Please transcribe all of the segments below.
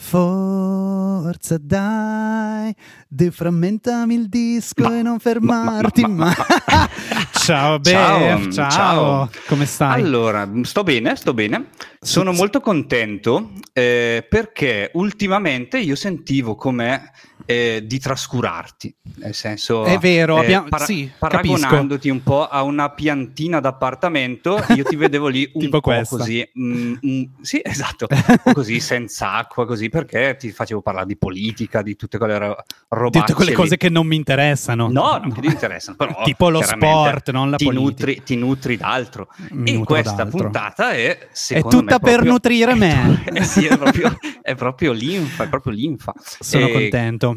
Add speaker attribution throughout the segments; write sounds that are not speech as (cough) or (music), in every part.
Speaker 1: Forza dai, deframmentami il disco ma, e non fermarti
Speaker 2: ma,
Speaker 1: mai. (laughs) ciao (laughs) Bef, ciao, ciao, ciao, come stai?
Speaker 2: Allora, sto bene, sto bene. Sono molto contento eh, perché ultimamente io sentivo come eh, di trascurarti, nel senso...
Speaker 1: È vero, eh, abbiamo, para- sì,
Speaker 2: paragonandoti capisco. un po' a una piantina d'appartamento, io ti vedevo lì (laughs) un po' questa. così, mm, mm, sì (laughs) esatto, così senza acqua, così perché ti facevo parlare di politica, di tutte quelle ro- robe.
Speaker 1: Tutte quelle cose che non mi interessano.
Speaker 2: No, non no. ti interessano, però... (laughs)
Speaker 1: tipo lo sport, non la
Speaker 2: ti
Speaker 1: politica.
Speaker 2: Nutri, ti nutri d'altro. Mi e questa d'altro. puntata è...
Speaker 1: È tutta
Speaker 2: me,
Speaker 1: per
Speaker 2: proprio,
Speaker 1: nutrire me.
Speaker 2: È, sì, è proprio, è proprio linfa, è proprio linfa.
Speaker 1: Sono e, contento.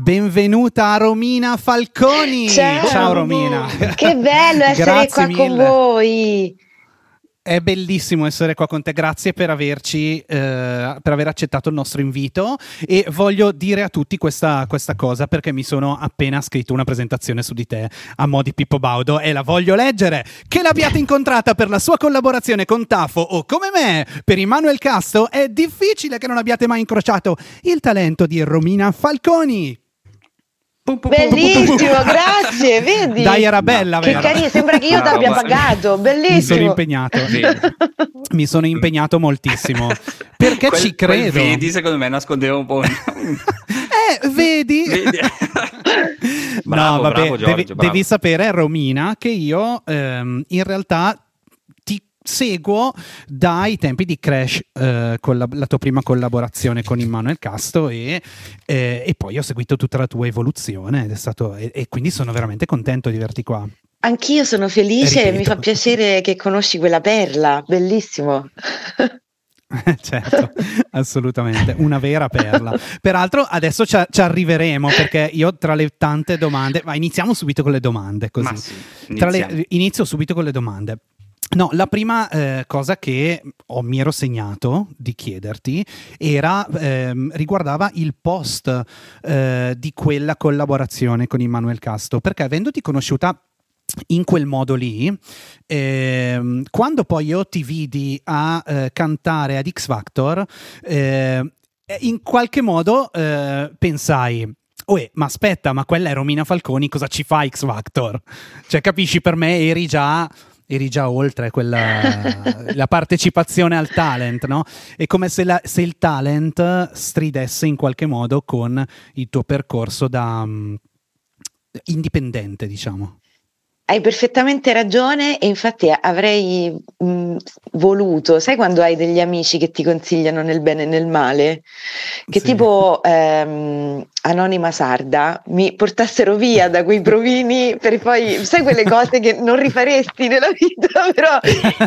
Speaker 1: Benvenuta a Romina Falconi.
Speaker 3: Ciao,
Speaker 1: Ciao Romina.
Speaker 3: Che bello essere qua mille. con voi.
Speaker 1: È bellissimo essere qua con te, grazie per averci, eh, per aver accettato il nostro invito e voglio dire a tutti questa, questa, cosa perché mi sono appena scritto una presentazione su di te a mo' di Pippo Baudo e la voglio leggere. Che l'abbiate incontrata per la sua collaborazione con Tafo o come me per Immanuel Casto è difficile che non abbiate mai incrociato il talento di Romina Falconi.
Speaker 3: Bellissimo, (laughs) grazie, vedi?
Speaker 1: Dai, era bella,
Speaker 3: Che carino, sembra che io ti abbia pagato, bellissimo.
Speaker 1: Mi sono impegnato, (laughs) mi sono impegnato moltissimo, perché
Speaker 2: quel,
Speaker 1: ci credo.
Speaker 2: vedi, secondo me nascondeva un po'. (laughs)
Speaker 1: eh, vedi?
Speaker 2: vedi?
Speaker 1: bravo, no, vabbè, bravo, Giorgio, devi, bravo. devi, sapere, Romina, che io ehm, in realtà seguo dai tempi di Crash eh, con la, la, tua prima collaborazione con Immanuel Casto e, eh, e, poi ho seguito tutta la tua evoluzione ed è stato, e, e quindi sono veramente contento di averti qua.
Speaker 3: Anch'io sono felice e mi fa piacere che conosci quella perla, bellissimo. (laughs)
Speaker 1: certo, assolutamente, una vera perla. Peraltro adesso ci, ci, arriveremo perché io tra le tante domande, ma iniziamo subito con le domande, così. Sì, le, inizio subito con le domande. No, la prima eh, cosa che ho, mi ero segnato di chiederti era, ehm, riguardava il post eh, di quella collaborazione con Immanuel Casto, perché avendoti conosciuta in quel modo lì, ehm, quando poi io ti vidi a eh, cantare ad X Factor, eh, in qualche modo eh, pensai, Uè, ma aspetta, ma quella è Romina Falconi, cosa ci fa X Factor? Cioè, capisci, per me eri già eri già oltre quella (laughs) la partecipazione al talent, no? È come se, la, se, il talent stridesse in qualche modo con il tuo percorso da um, indipendente, diciamo.
Speaker 3: Hai perfettamente ragione e infatti avrei mh, voluto, sai quando hai degli amici che ti consigliano nel bene e nel male? Che sì. tipo ehm, Anonima Sarda mi portassero via da quei provini per poi, sai quelle cose che non rifaresti nella vita, (laughs) però,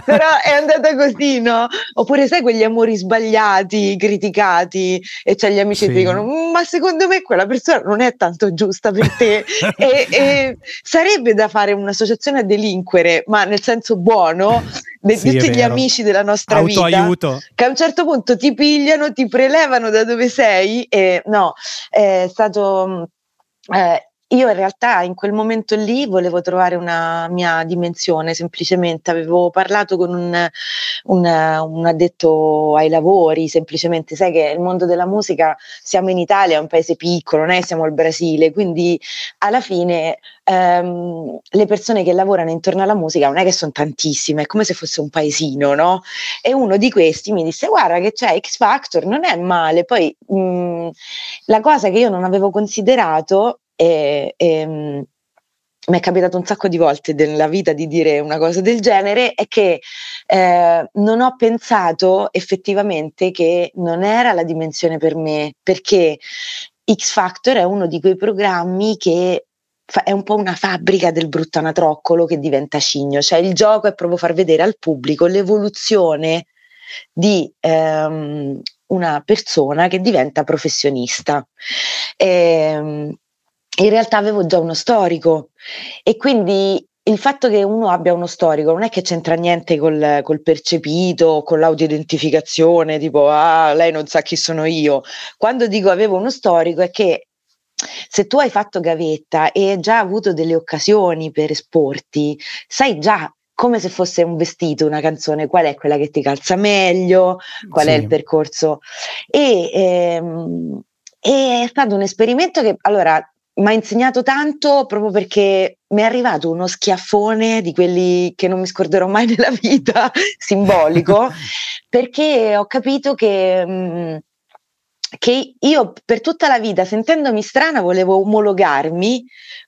Speaker 3: però è andata così, no? Oppure sai quegli amori sbagliati, criticati e c'è gli amici sì. che dicono ma secondo me quella persona non è tanto giusta per te (laughs) e, e sarebbe da fare una un'associazione a delinquere, ma nel senso buono, (laughs) di sì, tutti gli amici della nostra
Speaker 1: Autoaiuto.
Speaker 3: vita, che a un certo punto ti pigliano, ti prelevano da dove sei e no, è stato... Eh, io in realtà in quel momento lì volevo trovare una mia dimensione, semplicemente. Avevo parlato con un, un, un, addetto ai lavori, semplicemente. Sai che il mondo della musica, siamo in Italia, è un paese piccolo, non è? Siamo al Brasile, quindi alla fine ehm, le persone che lavorano intorno alla musica non è che sono tantissime, è come se fosse un paesino, no? E uno di questi mi disse guarda che c'è X Factor, non è male, poi mh, la cosa che io non avevo considerato e, e mm, mi è capitato un sacco di volte nella vita di dire una cosa del genere, è che eh, non ho pensato effettivamente che non era la dimensione per me, perché X Factor è uno di quei programmi che è un po' una fabbrica del bruttanatroccolo che diventa cigno, cioè il gioco è proprio far vedere al pubblico l'evoluzione di ehm, una persona che diventa professionista. E, ehm, in realtà avevo già uno storico e quindi il fatto che uno abbia uno storico non è che c'entra niente col, col percepito, con l'autoidentificazione, tipo ah, lei non sa chi sono io. Quando dico avevo uno storico è che se tu hai fatto gavetta e hai già avuto delle occasioni per esporti, sai già come se fosse un vestito, una canzone, qual è quella che ti calza meglio, qual sì. è il percorso. E, ehm, è stato un esperimento che allora mi ha insegnato tanto proprio perché mi è arrivato uno schiaffone di quelli che non mi scorderò mai (laughs) nella vita, simbolico, (laughs) perché ho capito che, mh, che io per tutta la vita, sentendomi strana, volevo omologarmi.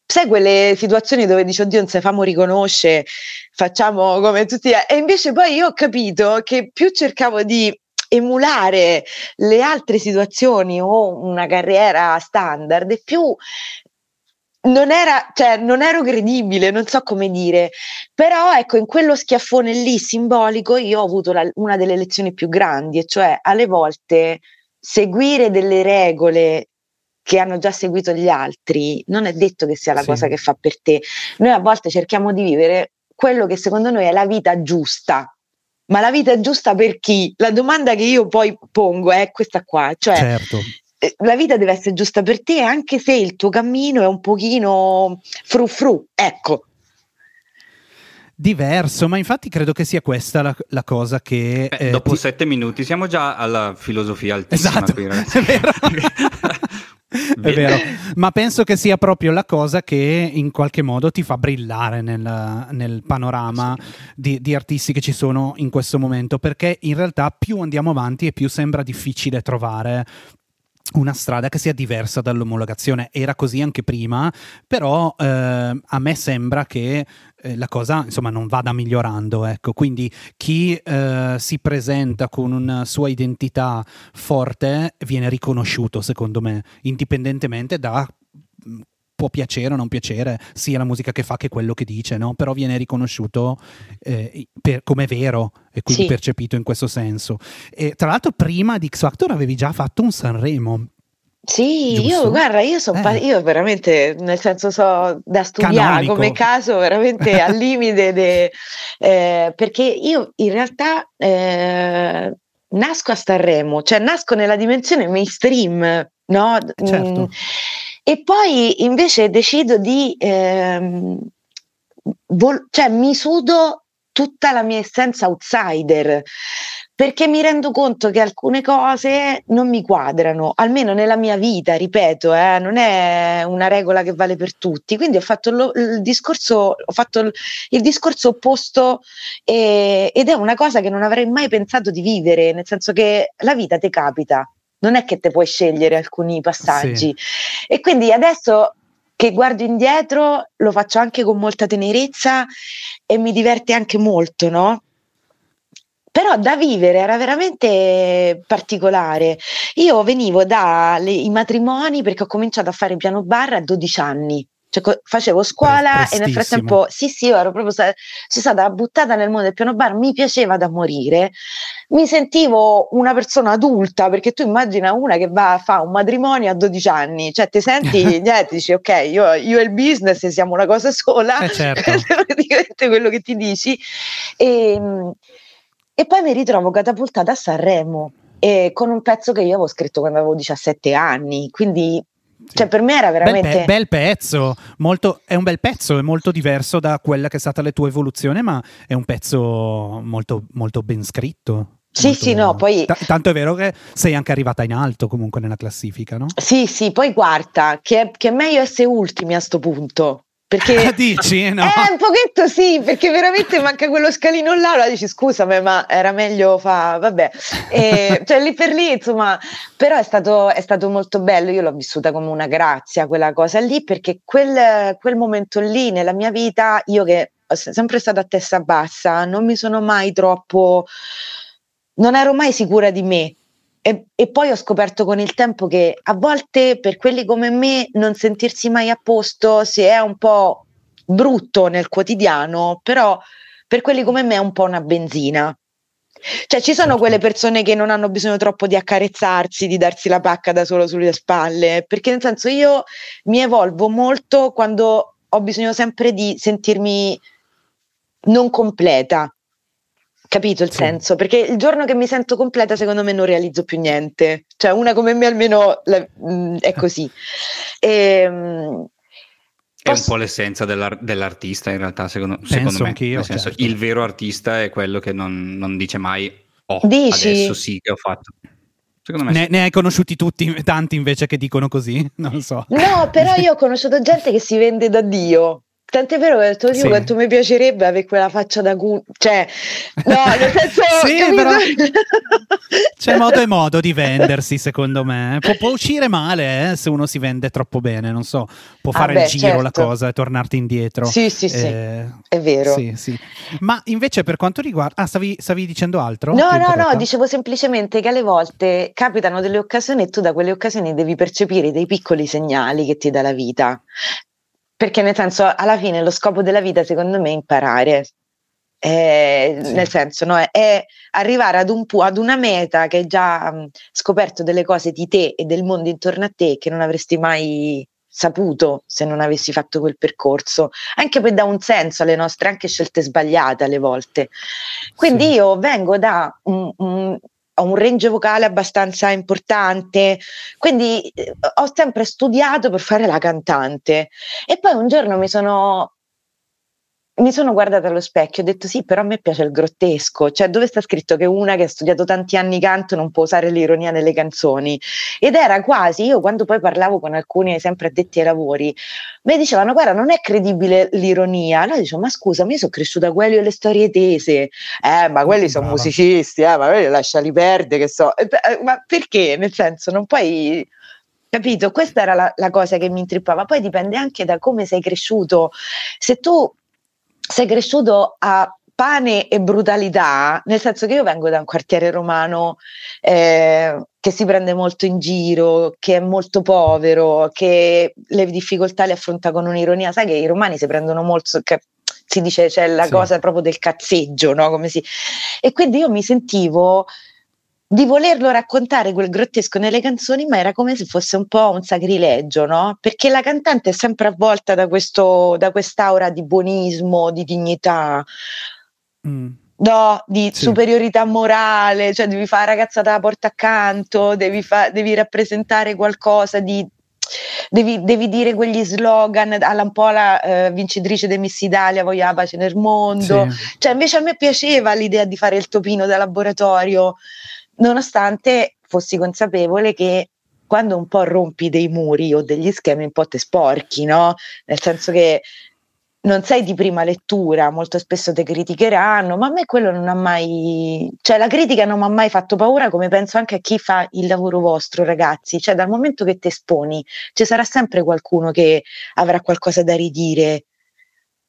Speaker 3: Sai quelle situazioni dove dici, oddio, non se famo riconosce, facciamo come tutti. E invece poi io ho capito che più cercavo di emulare le altre situazioni o una carriera standard e più non era, cioè, non ero credibile, non so come dire, però ecco, in quello schiaffone lì simbolico io ho avuto la, una delle lezioni più grandi, e cioè alle volte seguire delle regole che hanno già seguito gli altri non è detto che sia la sì. cosa che fa per te. Noi a volte cerchiamo di vivere quello che secondo noi è la vita giusta, ma la vita è giusta per chi? La domanda che io poi pongo è questa qua, cioè certo. Eh, la vita deve essere giusta per te anche se il tuo cammino è un pochino fru fru, ecco.
Speaker 1: Diverso, ma infatti credo che sia questa la, la cosa che...
Speaker 2: Eh, eh, dopo ti... sette minuti siamo già alla filosofia altissima
Speaker 1: esatto,
Speaker 2: qui, (laughs)
Speaker 1: ragazzi. È vero. (laughs) È vero, ma penso che sia proprio la cosa che in qualche modo ti fa brillare nel, nel panorama sì. di, di, artisti che ci sono in questo momento, perché in realtà più andiamo avanti e più sembra difficile trovare una strada che sia diversa dall'omologazione. Era così anche prima, però eh, a me sembra che eh, la cosa insomma non vada migliorando. Ecco. Quindi chi eh, si presenta con una sua identità forte viene riconosciuto, secondo me, indipendentemente da può piacere o non piacere sia la musica che fa che quello che dice, no? però viene riconosciuto eh, per, come vero e quindi sì. percepito in questo senso. E, tra l'altro prima di X Factor avevi già fatto un Sanremo.
Speaker 3: Sì, Giusto? io guarda, io sono eh. io veramente, nel senso so da studiare Canonico. come caso veramente al (laughs) limite, de, eh, perché io in realtà eh, nasco a Sanremo, cioè nasco nella dimensione mainstream, no?
Speaker 1: Certo. Mm,
Speaker 3: e poi invece decido di, ehm, vol- cioè mi sudo tutta la mia essenza outsider perché mi rendo conto che alcune cose non mi quadrano, almeno nella mia vita, ripeto, eh, non è una regola che vale per tutti. Quindi ho fatto lo, il, discorso, ho fatto il, il discorso opposto e, ed è una cosa che non avrei mai pensato di vivere, nel senso che la vita ti capita, non è che te puoi scegliere alcuni passaggi. Sì. E quindi adesso che guardo indietro lo faccio anche con molta tenerezza e mi diverte anche molto, no? Però da vivere era veramente particolare. Io venivo dai matrimoni perché ho cominciato a fare piano bar a 12 anni. Cioè, facevo scuola e nel frattempo, sì, sì, io ero proprio stata, sono stata buttata nel mondo del piano bar, mi piaceva da morire. Mi sentivo una persona adulta perché tu immagina una che va a fare un matrimonio a 12 anni, cioè ti senti (laughs) niente, dici ok, io, io, e il business siamo una cosa sola,
Speaker 1: eh certo. (laughs)
Speaker 3: praticamente quello che ti dici. E, ehm, e poi mi ritrovo catapultata a Sanremo. E con un pezzo che io avevo scritto quando avevo 17 anni, quindi cioè, per me era veramente.
Speaker 1: Bel, pe- bel pezzo, molto, è un bel pezzo, è molto diverso da quella che è stata la tua evoluzione, ma è un pezzo molto, molto ben scritto.
Speaker 3: Sì,
Speaker 1: molto...
Speaker 3: sì, no, poi...
Speaker 1: T- tanto è vero che sei anche arrivata in alto comunque nella classifica, no?
Speaker 3: Sì, sì, poi quarta, che, che è meglio essere ultimi a sto punto. Perché
Speaker 1: dici? No.
Speaker 3: Eh, un pochetto sì, perché veramente manca quello scalino là. Allora dici scusami, ma era meglio fa, vabbè. E, cioè lì per lì, insomma, però è stato, è stato, molto bello. Io l'ho vissuta come una grazia quella cosa lì, perché quel, quel momento lì nella mia vita, io che sono sempre stata a testa bassa, non mi sono mai troppo, non ero mai sicura di me e, e, poi ho scoperto con il tempo che a volte per quelli come me non sentirsi mai a posto si è un po' brutto nel quotidiano, però per quelli come me è un po' una benzina. Cioè, ci sono quelle persone che non hanno bisogno troppo di accarezzarsi, di darsi la pacca da solo sulle spalle, perché nel senso io mi evolvo molto quando ho bisogno sempre di sentirmi non completa. Capito il sì. senso? Perché il giorno che mi sento completa, secondo me non realizzo più niente. Cioè, una come me almeno la, mh, mm, è (laughs) così. E,
Speaker 2: ehm, è un po' l'essenza dell'ar- dell'artista, in realtà, secondo, secondo me. Anch'io, Nel senso, certo. il vero artista è quello che non, non dice mai, oh, Dici? adesso sì che ho fatto.
Speaker 1: Secondo me ne, sì. ne, hai conosciuti tutti, tanti invece che dicono così? Non so.
Speaker 3: No, però (laughs) io ho conosciuto gente che si vende da Dio. Tant'è vero che ho detto, sì. quanto mi piacerebbe avere quella faccia da culo. Cioè, no, nel senso... (laughs) sì, però (laughs)
Speaker 1: c'è modo e modo di vendersi, secondo me. Può, può uscire male eh, se uno si vende troppo bene, non so, può fare ah beh, il giro certo. la cosa e tornarti indietro.
Speaker 3: Sì, sì, sì, eh, è vero.
Speaker 1: Sì, sì. Ma invece per quanto riguarda... Ah, stavi, stavi dicendo altro?
Speaker 3: No, no, no, dicevo semplicemente che alle volte capitano delle occasioni e tu da quelle occasioni devi percepire dei piccoli segnali che ti dà la vita. Perché nel senso, alla fine lo scopo della vita secondo me è imparare. Eh, sì. Nel senso, no, è, arrivare ad, un, ad, una meta che hai già mh, scoperto delle cose di te e del mondo intorno a te che non avresti mai saputo se non avessi fatto quel percorso, anche per dare un senso alle nostre anche scelte sbagliate alle volte. Quindi sì. io vengo da un, un, ho un range vocale abbastanza importante, quindi eh, ho sempre studiato per fare la cantante. E poi un giorno mi sono mi sono guardata allo specchio e ho detto sì, però a me piace il grottesco, cioè dove sta scritto che una che ha studiato tanti anni canto non può usare l'ironia nelle canzoni? Ed era quasi, io quando poi parlavo con alcuni sempre addetti ai lavori, mi dicevano guarda non è credibile l'ironia, allora dicevo ma scusa, io sono cresciuta a quelli e le storie tese, eh ma quelli sono musicisti, eh, ma quelli lasciali perdere che so, eh, ma perché? Nel senso non puoi capito? Questa era la, la, cosa che mi intrippava. Poi dipende anche da come sei cresciuto. Se tu sei cresciuto a pane e brutalità, nel senso che io vengo da un quartiere romano eh, che si prende molto in giro, che è molto povero, che le difficoltà le affronta con un'ironia. Sai che i romani si prendono molto, si dice c'è la sì. cosa proprio del cazzeggio, no? Si... E quindi io mi sentivo di volerlo raccontare quel grottesco nelle canzoni, ma era come se fosse un po' un sacrilegio, no? Perché la cantante è sempre avvolta da, questo, da quest'aura di buonismo, di dignità. Mm. No, di sì. superiorità morale, cioè devi fare ragazzata da porta accanto, devi, fa- devi rappresentare qualcosa di Devi, devi, dire quegli slogan alla un po' la eh, vincitrice di Miss Italia, voglio la pace nel mondo. Sì. Cioè, invece a me piaceva l'idea di fare il topino da laboratorio nonostante fossi consapevole che quando un po' rompi dei muri o degli schemi un po' te sporchi, no? Nel senso che non sei di prima lettura, molto spesso ti criticheranno, ma a me quello non ha mai, cioè la critica non mi ha mai fatto paura, come penso anche a chi fa il lavoro vostro, ragazzi, cioè dal momento che ti esponi, ci sarà sempre qualcuno che avrà qualcosa da ridire,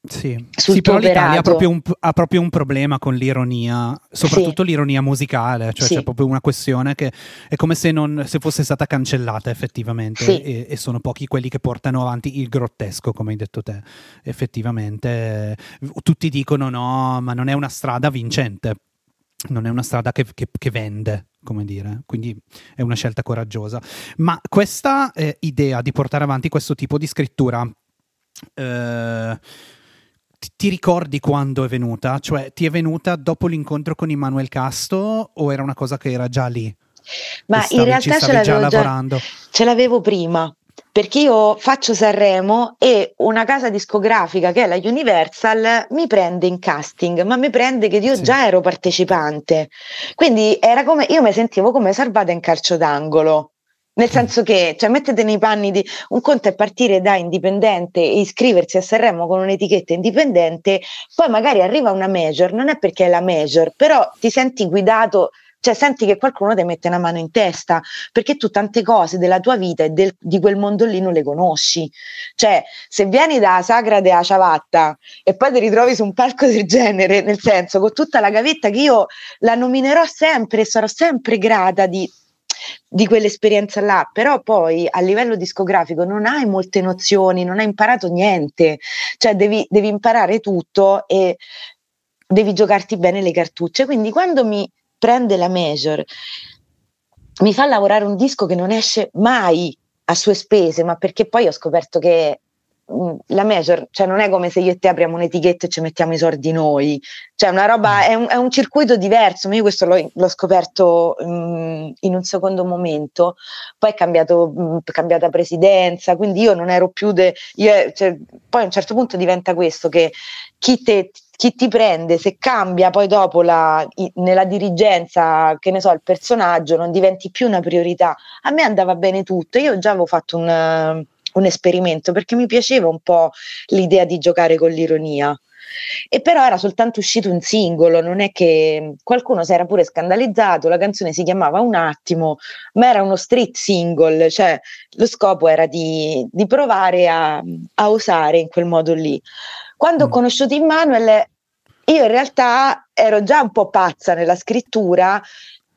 Speaker 1: sì, sì però l'Italia ha proprio, un, ha proprio, un, problema con l'ironia, soprattutto sì. l'ironia musicale, cioè sì. c'è proprio una questione che è come se, non, se fosse stata cancellata effettivamente sì. e, e, sono pochi quelli che portano avanti il grottesco, come hai detto te. Effettivamente tutti dicono no, ma non è una strada vincente, non è una strada che, che, che vende, come dire, quindi è una scelta coraggiosa. Ma questa eh, idea di portare avanti questo tipo di scrittura... Eh, ti, ti, ricordi quando è venuta? Cioè, ti è venuta dopo l'incontro con Immanuel Casto o era una cosa che era già lì?
Speaker 3: Ma stavi, in realtà ce l'avevo, già, ce l'avevo prima perché io faccio Sanremo e una casa discografica che è la Universal mi prende in casting, ma mi prende che io sì. già ero partecipante. Quindi era come io mi sentivo come salvata in calcio d'angolo. Nel senso che, cioè, mettete nei panni di un conto è partire da indipendente e iscriversi a Sanremo con un'etichetta indipendente, poi magari arriva una major, non è perché è la major, però ti senti guidato cioè senti che qualcuno ti mette una mano in testa perché tu tante cose della tua vita e del, di quel mondo lì non le conosci. Cioè se vieni da Sagra della Ciavatta e poi ti ritrovi su un palco del genere nel senso con tutta la gavetta che io la nominerò sempre e sarò sempre grata di di quell'esperienza là, però poi a livello discografico non hai molte nozioni, non hai imparato niente, cioè devi, devi imparare tutto e devi giocarti bene le cartucce. Quindi quando mi, prende la major, mi fa lavorare un disco che non esce mai a sue spese, ma perché poi ho scoperto che la major, cioè non è come se io e te apriamo un'etichetta e ci mettiamo i soldi noi, cioè una roba, è un, è un circuito diverso, ma io questo l'ho, l'ho scoperto um, in un secondo momento, poi è cambiato, um, cambiata presidenza, quindi io non ero più, de, io, cioè, poi a un certo punto diventa questo, che chi te chi ti prende, se cambia poi dopo la, nella dirigenza, che ne so, il personaggio, non diventi più una priorità. A me andava bene tutto, io già avevo fatto un, un esperimento perché mi piaceva un po' l'idea di giocare con l'ironia. E però era soltanto uscito un singolo, non è che qualcuno si era pure scandalizzato, la canzone si chiamava Un attimo, ma era uno street single, cioè lo scopo era di, di provare a, a osare in quel modo lì. Quando ho mm. conosciuto Immanuel, io in realtà ero già un po' pazza nella scrittura,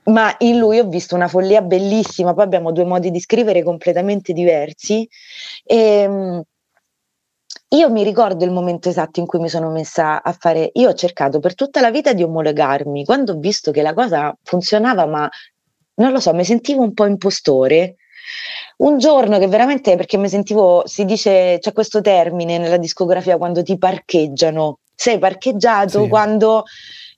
Speaker 3: ma in lui ho visto una follia bellissima. Poi abbiamo due modi di scrivere completamente diversi. E, ehm, io mi ricordo il momento esatto in cui mi sono messa a fare. Io ho cercato per tutta la vita di omologarmi. Quando ho visto che la cosa funzionava, ma non lo so, mi sentivo un po' impostore un giorno che veramente, perché mi sentivo, si dice, c'è questo termine nella discografia quando ti parcheggiano, sei parcheggiato sì. quando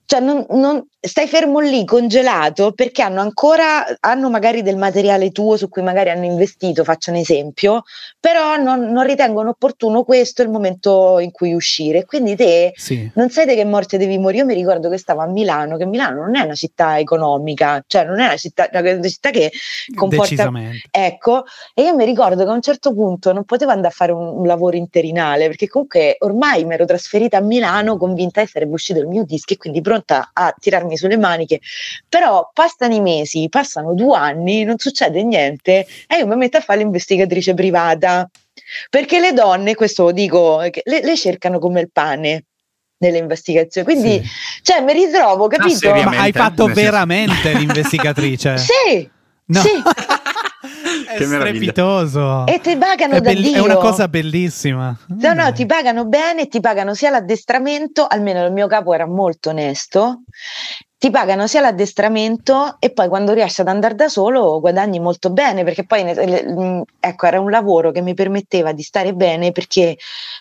Speaker 3: cioè non, non, stai fermo lì congelato perché hanno ancora hanno magari del materiale tuo su cui magari hanno investito faccio un esempio però non, non ritengono opportuno questo il momento in cui uscire. Quindi te sì. non sai di che morte devi morire. Io mi ricordo che stavo a Milano che Milano non è una città economica cioè non è una città, una città che comporta ecco e io mi ricordo che a un certo punto non potevo andare a fare un, un lavoro interinale perché comunque ormai mi ero trasferita a Milano convinta che sarebbe uscito il mio disco e quindi pronta a tirarmi sulle maniche, però passano i mesi, passano due anni, non succede niente e io mi metto a fare l'investigatrice privata. Perché le donne, questo lo dico, le, le cercano come il pane nelle investigazioni. Quindi, sì. cioè, mi ritrovo, capito?
Speaker 1: Ah, Ma hai fatto veramente l'investigatrice?
Speaker 3: sì. No. Sì. (laughs)
Speaker 1: è strepitoso.
Speaker 3: E ti pagano è da be- Dio.
Speaker 1: È una cosa bellissima.
Speaker 3: No, no, ti pagano bene, ti pagano sia l'addestramento, almeno il mio capo era molto onesto, ti pagano sia l'addestramento e poi quando riesci ad andare da solo guadagni molto bene perché poi mm, ecco era un lavoro che mi permetteva di stare bene perché,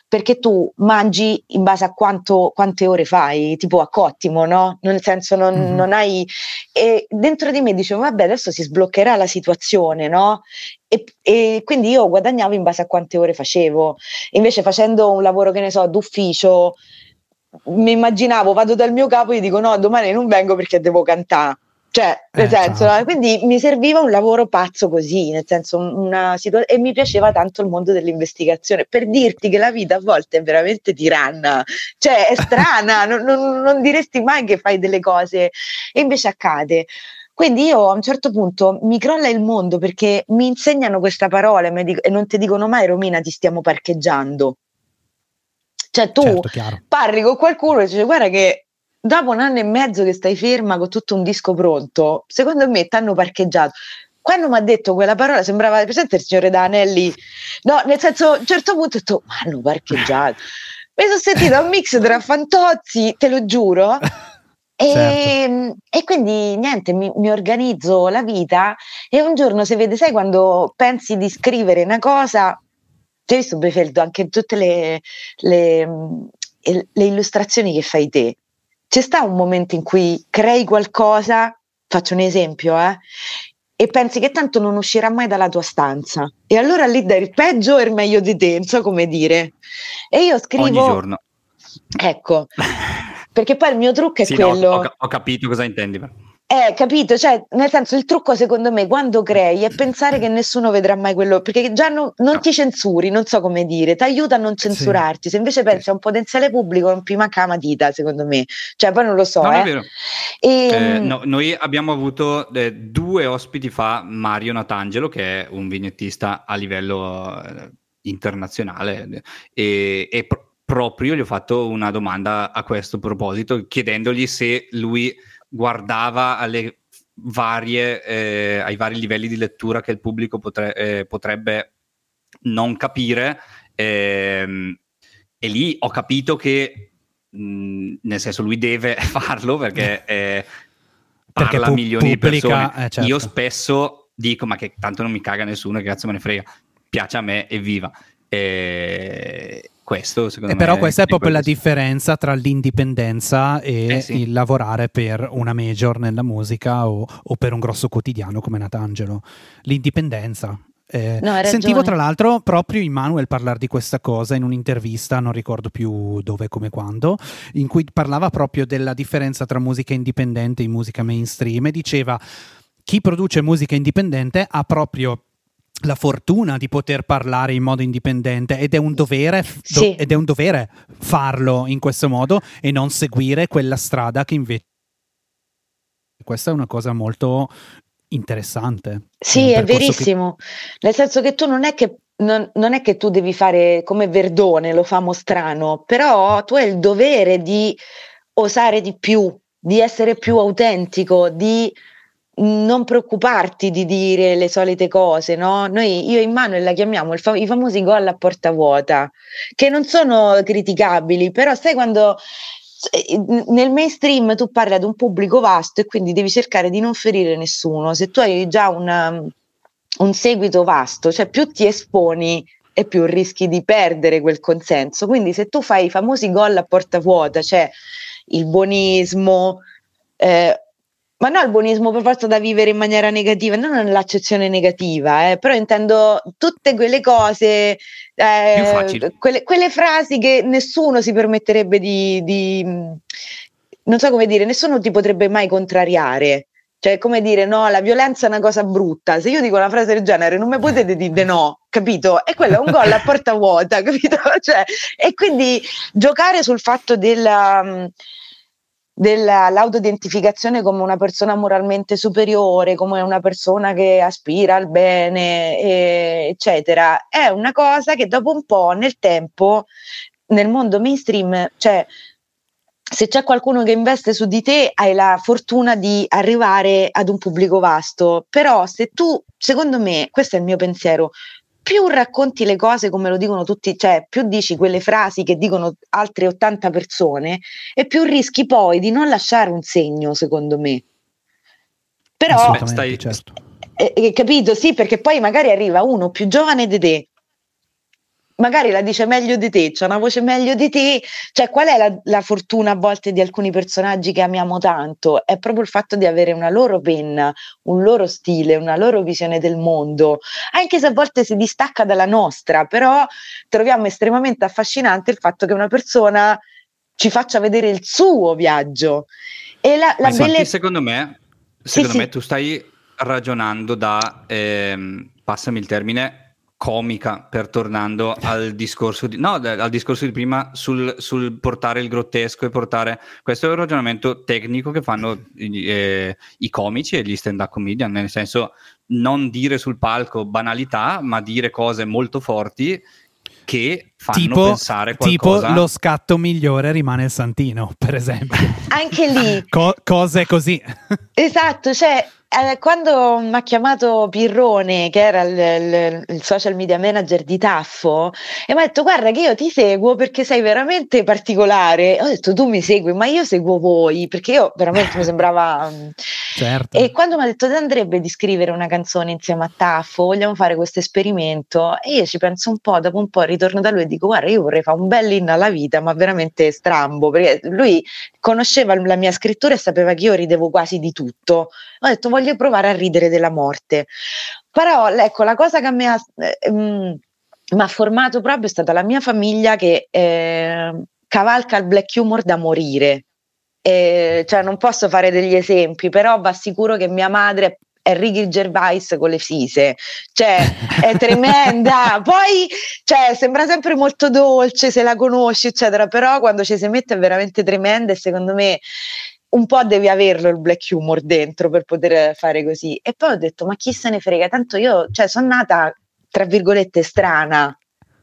Speaker 3: perché tu mangi in base a quanto, quante ore fai tipo a cottimo no? nel senso non, mm-hmm. non hai e dentro di me dicevo vabbè adesso si sbloccherà la situazione no? E, e, quindi io guadagnavo in base a quante ore facevo invece facendo un lavoro che ne so d'ufficio mi immaginavo, vado dal mio capo e gli dico no, domani non vengo perché devo cantare. Cioè, nel eh, senso, ciao. quindi mi serviva un lavoro pazzo così, nel senso, una situazione, e mi piaceva tanto il mondo dell'investigazione, per dirti che la vita a volte è veramente tiranna, cioè è strana, (laughs) non, non, non diresti mai che fai delle cose, e invece accade. Quindi io a un certo punto mi crolla il mondo perché mi insegnano questa parola e, e non ti dicono mai Romina ti stiamo parcheggiando. Cioè tu certo, parli con qualcuno e dici guarda che dopo un anno e mezzo che stai ferma con tutto un disco pronto, secondo me ti hanno parcheggiato. Quando mi ha detto quella parola sembrava presente il signore Danelli, no, nel senso a un certo punto ho detto ma hanno parcheggiato. (laughs) Mi sono sentita un mix tra Fantozzi, te lo giuro. E, (laughs) certo. e, quindi niente, mi, mi, organizzo la vita e un giorno si vede, sai quando pensi di scrivere una cosa, hai visto Befeldo anche in tutte le, le, le illustrazioni che fai te? C'è sta un momento in cui crei qualcosa, faccio un esempio, eh, e pensi che tanto non uscirà mai dalla tua stanza. E allora lì dai il peggio e il meglio di te, non so come dire. E io scrivo... Ogni
Speaker 2: giorno.
Speaker 3: Ecco, (laughs) perché poi il mio trucco è sì, quello... No,
Speaker 2: ho, ho, capito cosa intendi.
Speaker 3: Eh, capito? Cioè, nel senso, il trucco secondo me quando crei è pensare che nessuno vedrà mai quello, perché già no, non ti censuri, non so come dire, ti aiuta a non censurarti. Sì. Se invece pensi a un potenziale pubblico, non più manca matita, secondo me. Cioè, poi non lo so. No, eh.
Speaker 2: E, eh, ehm, no, noi abbiamo avuto eh, due ospiti fa, Mario Natangelo, che è un vignettista a livello eh, internazionale, e, e pro- proprio gli ho fatto una domanda a questo proposito, chiedendogli se lui guardava alle varie, eh, ai vari livelli di lettura che il pubblico potre, eh, potrebbe non capire. Ehm, e lì ho capito che, mh, nel senso, lui deve (laughs) farlo perché (laughs) eh, parla pu- milioni pubblica, di persone. Eh, certo. Io spesso dico, ma che tanto non mi caga nessuno, che cazzo me ne frega, piace a me, evviva. E questo secondo
Speaker 1: eh, me. Però questa è proprio la differenza tra l'indipendenza e eh sì. il lavorare per una major nella musica o, o per un grosso quotidiano come Natangelo. L'indipendenza. Eh, no, sentivo tra l'altro proprio Immanuel parlare di questa cosa in un'intervista, non ricordo più dove, come quando, in cui parlava proprio della differenza tra musica indipendente e musica mainstream e diceva chi produce musica indipendente ha proprio la fortuna di poter parlare in modo indipendente ed è un dovere, sì. ed è un dovere farlo in questo modo e non seguire quella strada che invece questa è una cosa molto interessante.
Speaker 3: Sì, è verissimo. Che... Nel senso che tu non è che non, non, è che tu devi fare come Verdone, lo famo strano, però tu hai il dovere di osare di più, di essere più autentico, di non preoccuparti di dire le solite cose, no? Noi, io e Manuel la chiamiamo fa- i famosi gol a porta vuota, che non sono criticabili, però sai quando nel mainstream tu parli ad un pubblico vasto e quindi devi cercare di non ferire nessuno. Se tu hai già una, un seguito vasto, cioè più ti esponi e più rischi di perdere quel consenso. Quindi se tu fai i famosi gol a porta vuota, cioè il buonismo, eh, ma no il buonismo per forza da vivere in maniera negativa, non nell'accezione negativa, eh, però intendo tutte quelle cose, eh, quelle, quelle, frasi che nessuno si permetterebbe di, di, non so come dire, nessuno ti potrebbe mai contrariare. Cioè, come dire, no, la violenza è una cosa brutta. Se io dico una frase del genere, non mi potete dire no, capito? E quello è un gol a porta vuota, (laughs) capito? Cioè, e quindi giocare sul fatto della dell'autoidentificazione come una persona moralmente superiore, come una persona che aspira al bene, eccetera, è una cosa che dopo un po' nel tempo, nel mondo mainstream, cioè se c'è qualcuno che investe su di te, hai la fortuna di arrivare ad un pubblico vasto. Però se tu, secondo me, questo è il mio pensiero, più racconti le cose come lo dicono tutti, cioè più dici quelle frasi che dicono altre 80 persone e più rischi poi di non lasciare un segno, secondo me. Però, stai, certo. eh, eh, capito? Sì, perché poi magari arriva uno più giovane di te magari la dice meglio di te, c'è una voce meglio di te, cioè qual è la, la, fortuna a volte di alcuni personaggi che amiamo tanto? È proprio il fatto di avere una loro penna, un loro stile, una loro visione del mondo, anche se a volte si distacca dalla nostra, però troviamo estremamente affascinante il fatto che una persona ci faccia vedere il suo viaggio. E la, la
Speaker 2: belle... secondo me, secondo sì, me sì. tu stai ragionando da, ehm, passami il termine, comica, per tornando (laughs) al discorso di, no, al discorso di prima sul, sul, portare il grottesco e portare... Questo è un ragionamento tecnico che fanno eh, i comici e gli stand-up comedian, nel senso non dire sul palco banalità, ma dire cose molto forti che fanno tipo, pensare qualcosa.
Speaker 1: Tipo lo scatto migliore rimane il Santino, per esempio.
Speaker 3: Anche lì.
Speaker 1: Co- cose così.
Speaker 3: Esatto, cioè eh, quando mi ha chiamato Pirrone, che era il, il, il, social media manager di Taffo, e mi ha detto: Guarda, che io ti seguo perché sei veramente particolare. Ho detto: Tu mi segui, ma io seguo voi perché io veramente mi sembrava. Mm.
Speaker 1: Certo.
Speaker 3: E quando mi ha detto: Ti andrebbe di scrivere una canzone insieme a Taffo? Vogliamo fare questo esperimento? E io ci penso un po', dopo un po' ritorno da lui e dico: Guarda, io vorrei fare un bel inno alla vita, ma veramente strambo perché lui conosceva la mia scrittura e sapeva che io ridevo quasi di tutto. Ho detto: Voglio provare a ridere della morte. Però ecco, la cosa che mi ha, eh, mm, formato proprio è stata la mia famiglia che eh, cavalca il black humor da morire. Eh, cioè non posso fare degli esempi, però va sicuro che mia madre è Ricky Gervais con le fise, cioè è tremenda. (laughs) Poi cioè, sembra sempre molto dolce se la conosci, eccetera, però quando ci si mette è veramente tremenda e secondo me un po' devi averlo il black humor dentro per poter fare così. E poi ho detto, ma chi se ne frega? Tanto io, cioè, sono nata, tra virgolette, strana.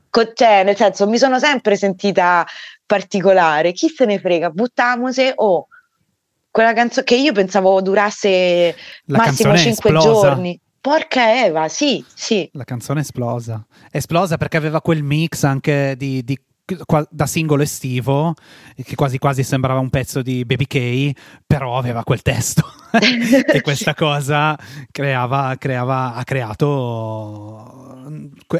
Speaker 3: Co- cioè, nel senso, mi sono sempre sentita particolare. Chi se ne frega? Buttamose o... Oh, quella canzone che io pensavo durasse La massimo 5 giorni. Porca Eva, sì, sì.
Speaker 1: La canzone è esplosa. È esplosa perché aveva quel mix anche di, di da singolo estivo, che quasi quasi sembrava un pezzo di Baby K, però aveva quel testo. (laughs) e questa cosa creava, creava, ha creato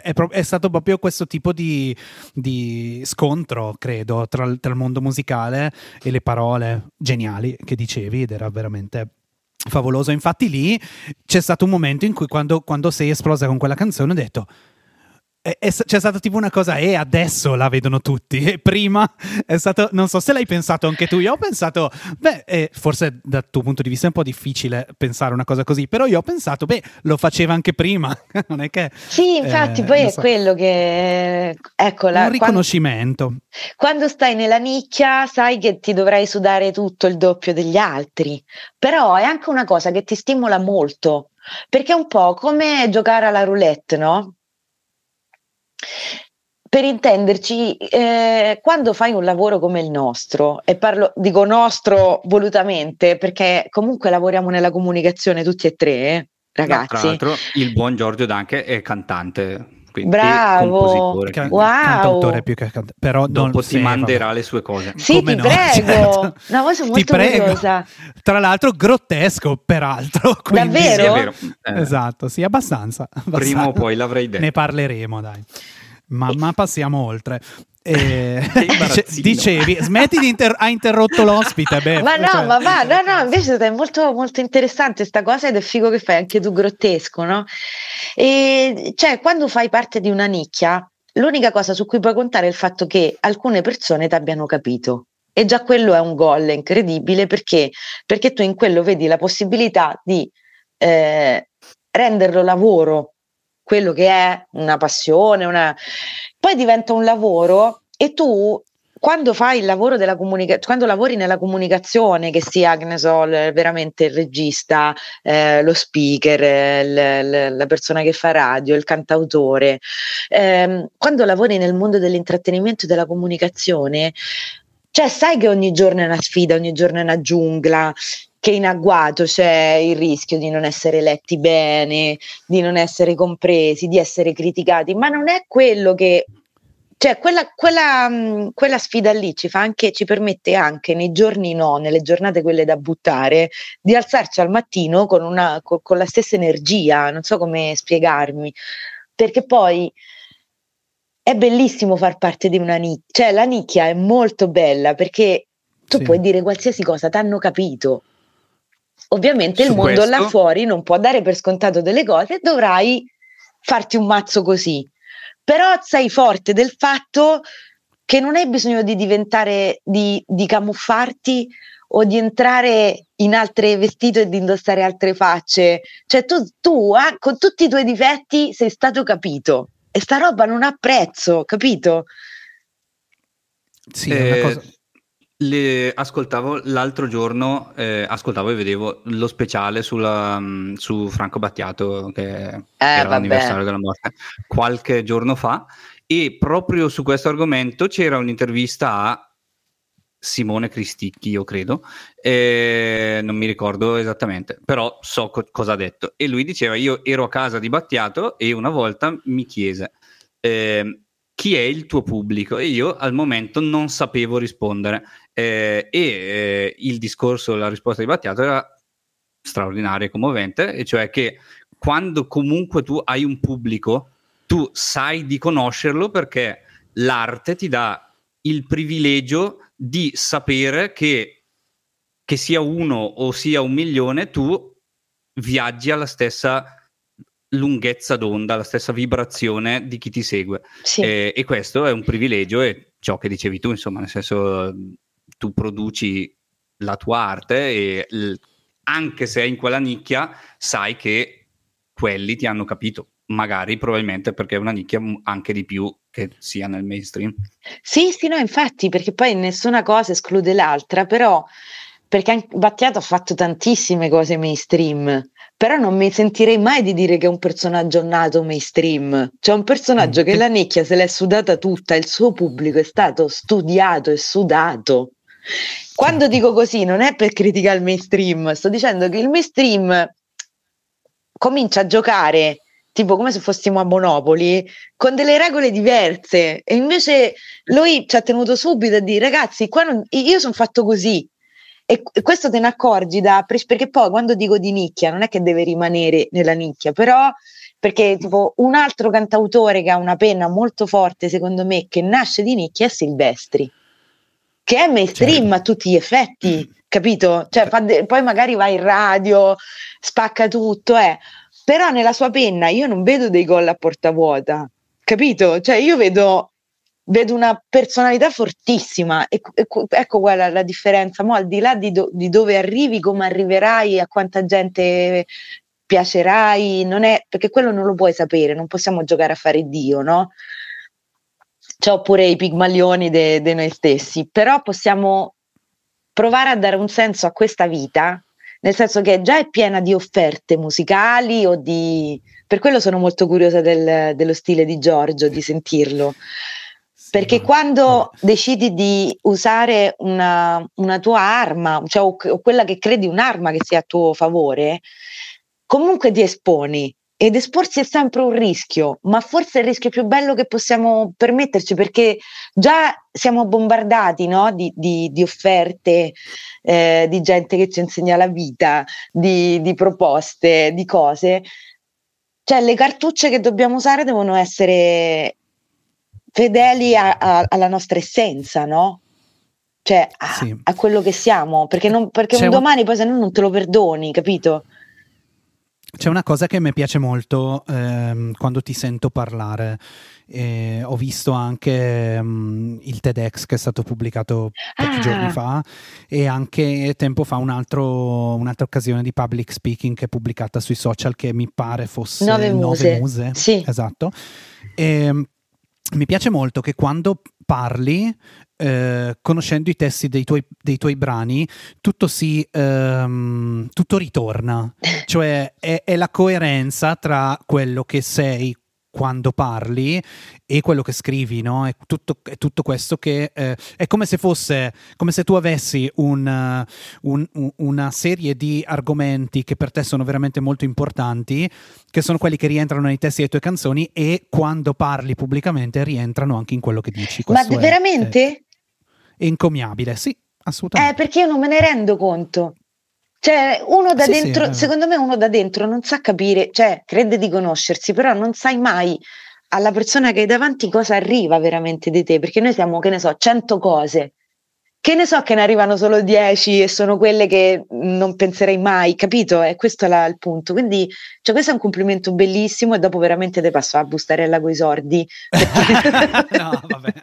Speaker 1: è, è, stato proprio questo tipo di, di scontro, credo, tra, tra, il mondo musicale e le parole geniali che dicevi ed era veramente favoloso. Infatti lì c'è stato un momento in cui quando, quando sei esplosa con quella canzone ho detto è, è, c'è stata tipo una cosa, e adesso la vedono tutti. E prima è stato, non so se l'hai pensato anche tu. Io ho pensato, beh, eh, forse dal tuo punto di vista è un po' difficile pensare una cosa così, però io ho pensato, beh, lo faceva anche prima. (laughs) non è che.
Speaker 3: Sì, infatti, eh, poi è so. quello che. Ecco,
Speaker 1: la, un riconoscimento.
Speaker 3: Quando, quando stai nella nicchia, sai che ti dovrai sudare tutto il doppio degli altri, però è anche una cosa che ti stimola molto. Perché è un po' come giocare alla roulette, no? Per intenderci, eh, quando fai un lavoro come il nostro, e parlo, dico nostro volutamente perché comunque lavoriamo nella comunicazione tutti e tre, eh, ragazzi. No,
Speaker 2: tra l'altro, il buon Giorgio Danche è cantante.
Speaker 3: Bravo,
Speaker 1: Can- wow. cantautore più che cantante, però
Speaker 2: dopo ti manderà vabbè. le sue cose.
Speaker 3: Sì, Come ti no? (laughs) prego. Certo. No, sono molto ti prego. curiosa.
Speaker 1: Tra l'altro, grottesco, peraltro. (laughs)
Speaker 3: Davvero?
Speaker 1: Sì, eh. Esatto, sì, abbastanza, abbastanza. (laughs)
Speaker 2: Prima o poi l'avrei detto.
Speaker 1: Ne parleremo, dai. Ma, ma passiamo oltre. Eh, dicevi, smetti di inter- ha interrotto l'ospite. Beh,
Speaker 3: ma no, cioè... ma va, no, no, invece è molto, molto interessante questa cosa ed è figo che fai anche tu grottesco, no? E cioè, quando fai parte di una nicchia, l'unica cosa su cui puoi contare è il fatto che alcune persone ti abbiano capito. E già quello è un gol incredibile perché, perché tu in quello vedi la possibilità di eh, renderlo lavoro quello che è una passione, una... poi diventa un lavoro e tu quando fai il lavoro della comunicazione, quando lavori nella comunicazione, che sia, che ne so, l- veramente il regista, eh, lo speaker, l- l- la persona che fa radio, il cantautore, ehm, quando lavori nel mondo dell'intrattenimento e della comunicazione, cioè sai che ogni giorno è una sfida, ogni giorno è una giungla, che in agguato c'è il rischio di non essere letti bene, di non essere compresi, di essere criticati, ma non è quello che cioè quella, quella, mm, quella, sfida lì ci, fa anche, ci permette anche nei giorni no, nelle giornate quelle da buttare, di alzarci al mattino con, una, con, con la stessa energia, non so come spiegarmi, perché poi è bellissimo far parte di una nicchia, cioè la nicchia è molto bella perché tu sì. puoi dire qualsiasi cosa, ti hanno capito, Ovviamente Su il mondo questo... là fuori non può dare per scontato delle cose, dovrai farti un mazzo così. Però sei forte del fatto che non hai bisogno di diventare, di, di camuffarti o di entrare in altre vestiti e di indossare altre facce. Cioè tu, tu eh, con tutti i tuoi difetti sei stato capito e sta roba non ha prezzo, capito?
Speaker 1: Sì, è una cosa
Speaker 2: le ascoltavo l'altro giorno, eh, ascoltavo e vedevo lo speciale sulla, mm, su Franco Battiato, che eh, era vabbè. l'anniversario della morte, qualche giorno fa, e proprio su questo argomento c'era un'intervista a Simone Cristicchi, io credo, eh, non mi ricordo esattamente, però so co- cosa ha detto. E lui diceva, io ero a casa di Battiato e una volta mi chiese... Eh, chi è il tuo pubblico? E io al momento non sapevo rispondere. Eh, e eh, il discorso, la risposta di Battiato era straordinaria e commovente, e cioè che quando comunque tu hai un pubblico, tu sai di conoscerlo perché l'arte ti dà il privilegio di sapere che, che sia uno o sia un milione, tu viaggi alla stessa lunghezza d'onda, la stessa vibrazione di chi ti segue. Sì. E, e, questo è un privilegio e ciò che dicevi tu, insomma, nel senso tu produci la tua arte e l- anche se è in quella nicchia, sai che quelli ti hanno capito. Magari, probabilmente, perché è una nicchia anche di più che sia nel mainstream.
Speaker 3: Sì, sì, no, infatti, perché poi nessuna cosa esclude l'altra, però perché Battiato ha fatto tantissime cose mainstream, però non mi sentirei mai di dire che è un personaggio nato mainstream. C'è un personaggio mm. che la nicchia se l'è sudata tutta, il suo pubblico è stato studiato e sudato. Quando dico così non è per criticare il mainstream, sto dicendo che il mainstream comincia a giocare tipo come se fossimo a Monopoli, con delle regole diverse. E invece lui ci ha tenuto subito a dire, ragazzi, non, io sono fatto così. E questo te ne accorgi da, perché poi quando dico di nicchia non è che deve rimanere nella nicchia, però perché tipo un altro cantautore che ha una penna molto forte secondo me che nasce di nicchia è Silvestri che è mainstream certo. a tutti gli effetti capito? Cioè, de- poi magari va in radio spacca tutto eh. però nella sua penna io non vedo dei gol a porta vuota capito? Cioè io vedo vedo una personalità fortissima e, e ecco qual è la differenza, Mo, al di là di, do, di, dove arrivi, come arriverai, a quanta gente piacerai, non è, perché quello non lo puoi sapere, non possiamo giocare a fare Dio, no? C'è oppure i pigmalioni di noi stessi, però possiamo provare a dare un senso a questa vita, nel senso che già è piena di offerte musicali o di... Per quello sono molto curiosa del, dello stile di Giorgio, di sentirlo. Perché quando decidi di usare una, una tua arma, cioè o, o, quella che credi un'arma che sia a tuo favore, comunque ti esponi. Ed esporsi è sempre un rischio, ma forse è il rischio più bello che possiamo permetterci perché già siamo bombardati no? di, di, di, offerte, eh, di gente che ci insegna la vita, di, di proposte, di cose. Cioè le cartucce che dobbiamo usare devono essere fedeli a, a, alla nostra essenza, no? Cioè a, sì. a quello che siamo, perché, non, perché un domani poi se no non te lo perdoni, capito?
Speaker 1: C'è una cosa che mi piace molto ehm, quando ti sento parlare. Eh, ho visto anche um, il TEDx che è stato pubblicato pochi ah. giorni fa e anche tempo fa un altro, un'altra occasione di public speaking che è pubblicata sui social che mi pare fosse
Speaker 3: Nove Muse.
Speaker 1: Nove muse.
Speaker 3: Sì.
Speaker 1: Esatto. E, ehm, mi piace molto che quando parli, eh, conoscendo i testi dei tuoi, dei tuoi brani, tutto si ehm, tutto ritorna, (laughs) cioè è, è, la coerenza tra quello che sei quando parli e quello che scrivi, no? È tutto, è tutto questo che eh, è come se fosse, come se tu avessi un, un, una serie di argomenti che per te sono veramente molto importanti, che sono quelli che rientrano nei testi delle tue canzoni e quando parli pubblicamente rientrano anche in quello che dici.
Speaker 3: Questo Ma veramente?
Speaker 1: È, è incommiabile, sì, assolutamente.
Speaker 3: Eh, perché io non me ne rendo conto. Cioè, uno da sì, dentro, sì, secondo me uno da dentro non sa capire, cioè crede di conoscersi, però non sai mai alla persona che hai davanti cosa arriva veramente di te, perché noi siamo, che ne so, cento cose. Che ne so che ne arrivano solo dieci e sono quelle che non penserei mai, capito? E questo è la, il punto. Quindi, cioè, questo è un complimento bellissimo e dopo veramente te passo a bustarella con i sordi. (laughs)
Speaker 2: no, (laughs) vabbè.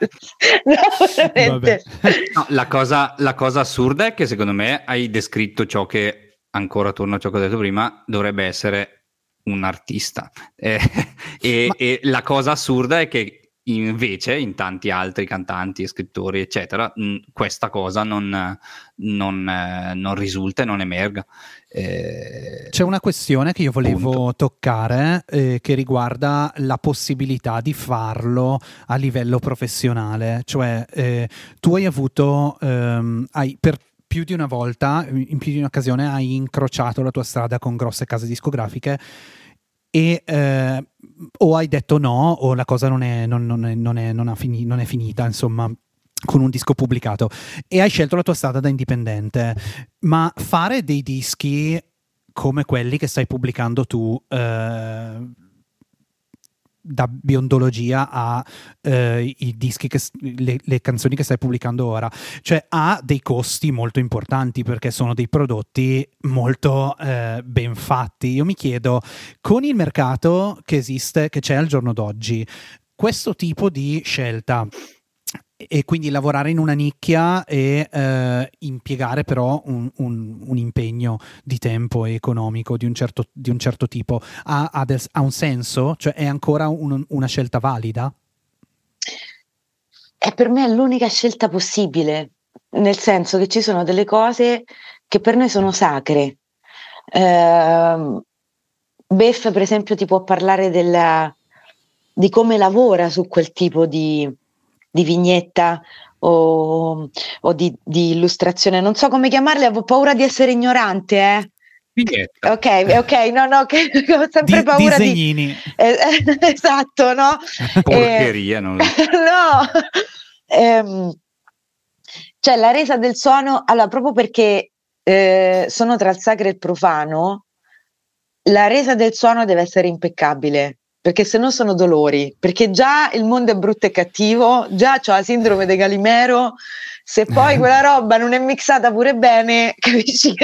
Speaker 2: no, veramente. Vabbè. No, la, cosa, la cosa assurda è che secondo me hai descritto ciò che, ancora torno a ciò che ho detto prima, dovrebbe essere un artista. Eh, (laughs) e, Ma... e, la cosa assurda è che invece in tanti altri cantanti e scrittori, eccetera, mh, questa cosa non, non, eh, non, risulta e non emerga.
Speaker 1: Eh, C'è una questione che io volevo punto. toccare eh, che riguarda la possibilità di farlo a livello professionale, cioè eh, tu hai avuto, ehm, hai, per più di una volta, in più di un'occasione, hai incrociato la tua strada con grosse case discografiche e eh, o hai detto no o la cosa non è, non, non è, non è, non fini, non è finita, insomma con un disco pubblicato. E hai scelto la tua strada da indipendente. Ma fare dei dischi come quelli che stai pubblicando tu eh, da biondologia a eh, dischi che, le, le, canzoni che stai pubblicando ora. Cioè ha dei costi molto importanti perché sono dei prodotti molto eh, ben fatti. Io mi chiedo con il mercato che esiste che c'è al giorno d'oggi questo tipo di scelta e quindi lavorare in una nicchia e eh, impiegare però un, un, un, impegno di tempo e economico di un certo, di un certo tipo ha, ha, del, ha, un senso? Cioè è ancora un, una scelta valida?
Speaker 3: È per me l'unica scelta possibile, nel senso che ci sono delle cose che per noi sono sacre. Uh, Beff, per esempio, ti può parlare della, di come lavora su quel tipo di, di vignetta o, o di, di, illustrazione, non so come chiamarle, avevo paura di essere ignorante, eh?
Speaker 2: Spiglietta.
Speaker 3: Ok, ok, no, no, che (laughs) ho sempre di, paura
Speaker 1: disegnini.
Speaker 3: di... (laughs) Eh, esatto, no? (laughs)
Speaker 2: Porcheria, eh, non...
Speaker 3: no! Ehm, cioè, la resa del suono, allora, proprio perché eh, sono tra il sacro e il profano, la resa del suono deve essere impeccabile perché se no sono dolori, perché già il mondo è brutto e cattivo, già ho la sindrome di Galimero, se poi (laughs) quella roba non è mixata pure bene, (laughs) capisci?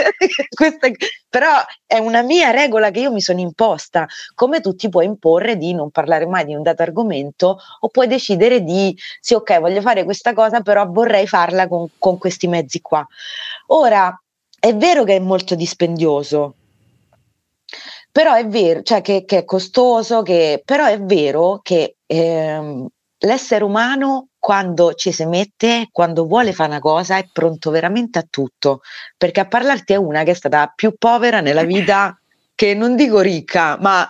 Speaker 3: Questa, però è una mia regola che io mi sono imposta, come tu ti puoi imporre di non parlare mai di un dato argomento o puoi decidere di, sì ok, voglio fare questa cosa, però vorrei farla con, con questi mezzi qua. Ora, è vero che è molto dispendioso, però è vero, cioè che, che è costoso, che, però è vero che ehm, l'essere umano quando ci si mette, quando vuole fare una cosa, è pronto veramente a tutto. Perché a parlarti è una che è stata più povera nella vita, (laughs) che non dico ricca, ma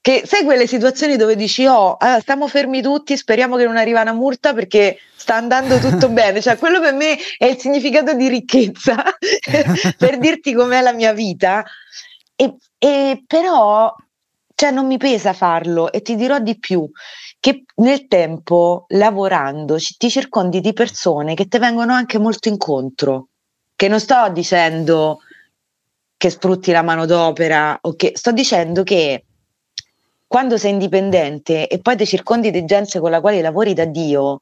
Speaker 3: che sai quelle situazioni dove dici oh allora, stiamo fermi tutti speriamo che non arriva una multa perché sta andando tutto (laughs) bene cioè quello per me è il significato di ricchezza (laughs) per dirti com'è la mia vita e, e però cioè non mi pesa farlo e ti dirò di più che nel tempo lavorando ti circondi di persone che ti vengono anche molto incontro che non sto dicendo che sfrutti la manodopera o che sto dicendo che quando sei indipendente e poi ti circondi di gente con la quale lavori da Dio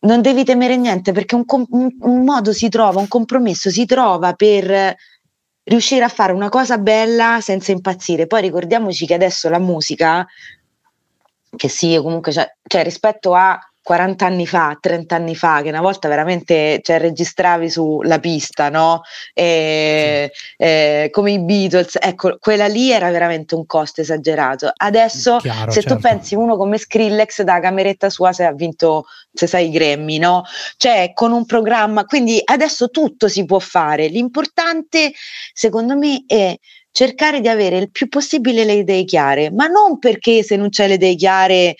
Speaker 3: non devi temere niente perché un, un, un modo si trova, un compromesso si trova per riuscire a fare una cosa bella senza impazzire. Poi ricordiamoci che adesso la musica, che sì, comunque, cioè, cioè rispetto a 40 anni fa, 30 anni fa, che una volta veramente cioè, registravi sulla pista, no? E, sì. eh, come i Beatles, ecco, quella lì era veramente un costo esagerato. Adesso, Chiaro, se certo. tu pensi uno come Skrillex da cameretta sua, se ha vinto, se sai, i Grammy, no? Cioè, con un programma, quindi adesso tutto si può fare. L'importante, secondo me, è cercare di avere il più possibile le idee chiare, ma non perché se non c'è le idee chiare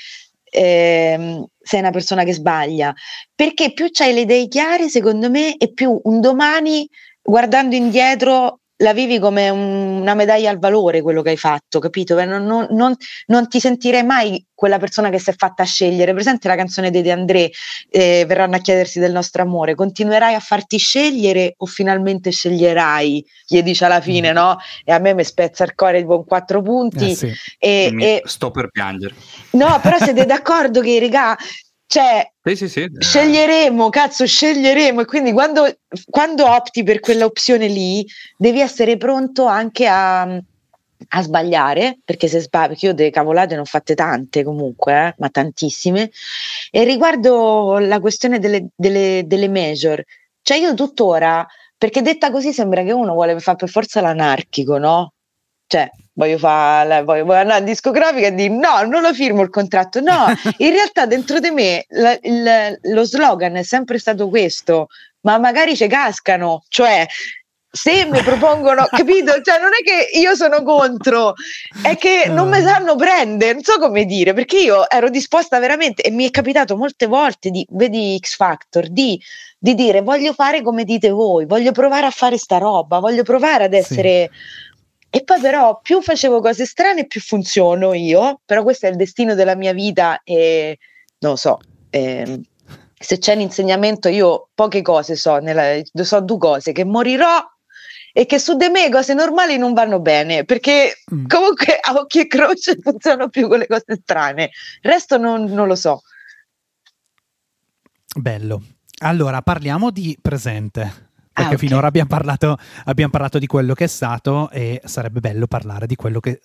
Speaker 3: eh, sei una persona che sbaglia, perché più hai le idee chiare, secondo me, e più un domani guardando indietro la vivi come un, una medaglia al valore quello che hai fatto, capito? Non, non, non, non, ti sentirei mai quella persona che si è fatta scegliere. Presente la canzone di De André, eh, verranno a chiedersi del nostro amore. Continuerai a farti scegliere o finalmente sceglierai? Gli dice alla fine, mm. no? E a me mi spezza il cuore con quattro punti. Eh sì. e,
Speaker 2: e, sto per piangere.
Speaker 3: No, però siete d'accordo che, regà, cioè, sì, sì, sì. sceglieremo, cazzo, sceglieremo. E quindi quando, quando opti per quell'opzione lì, devi essere pronto anche a, a sbagliare, perché se sbagli, perché io delle cavolate ne ho fatte tante comunque, eh, ma tantissime. E riguardo la questione delle, delle, delle major, cioè io tuttora, perché detta così sembra che uno vuole fare per forza l'anarchico, no? Cioè, voglio fare voglio, voglio andare in discografica e dire no, non lo firmo il contratto. No, (laughs) in realtà dentro di me la, il, lo slogan è sempre stato questo, ma magari ci cascano, cioè se mi propongono, (laughs) capito? Cioè, non è che io sono contro, è che non mi sanno prendere, non so come dire, perché io ero disposta veramente, e mi è capitato molte volte di, vedi X Factor, di, di dire voglio fare come dite voi, voglio provare a fare sta roba, voglio provare ad essere sì. E poi però più facevo cose strane più funziono io, però questo è il destino della mia vita e non lo so, eh, se c'è un insegnamento io poche cose so, nella, so due cose, che morirò e che su di me cose normali non vanno bene, perché mm. comunque a occhio e croce funzionano più con le cose strane, il resto non, non lo so.
Speaker 1: Bello. Allora, parliamo di presente perché ah, okay. finora abbiamo parlato, abbiamo parlato di quello che è stato e sarebbe bello parlare di quello che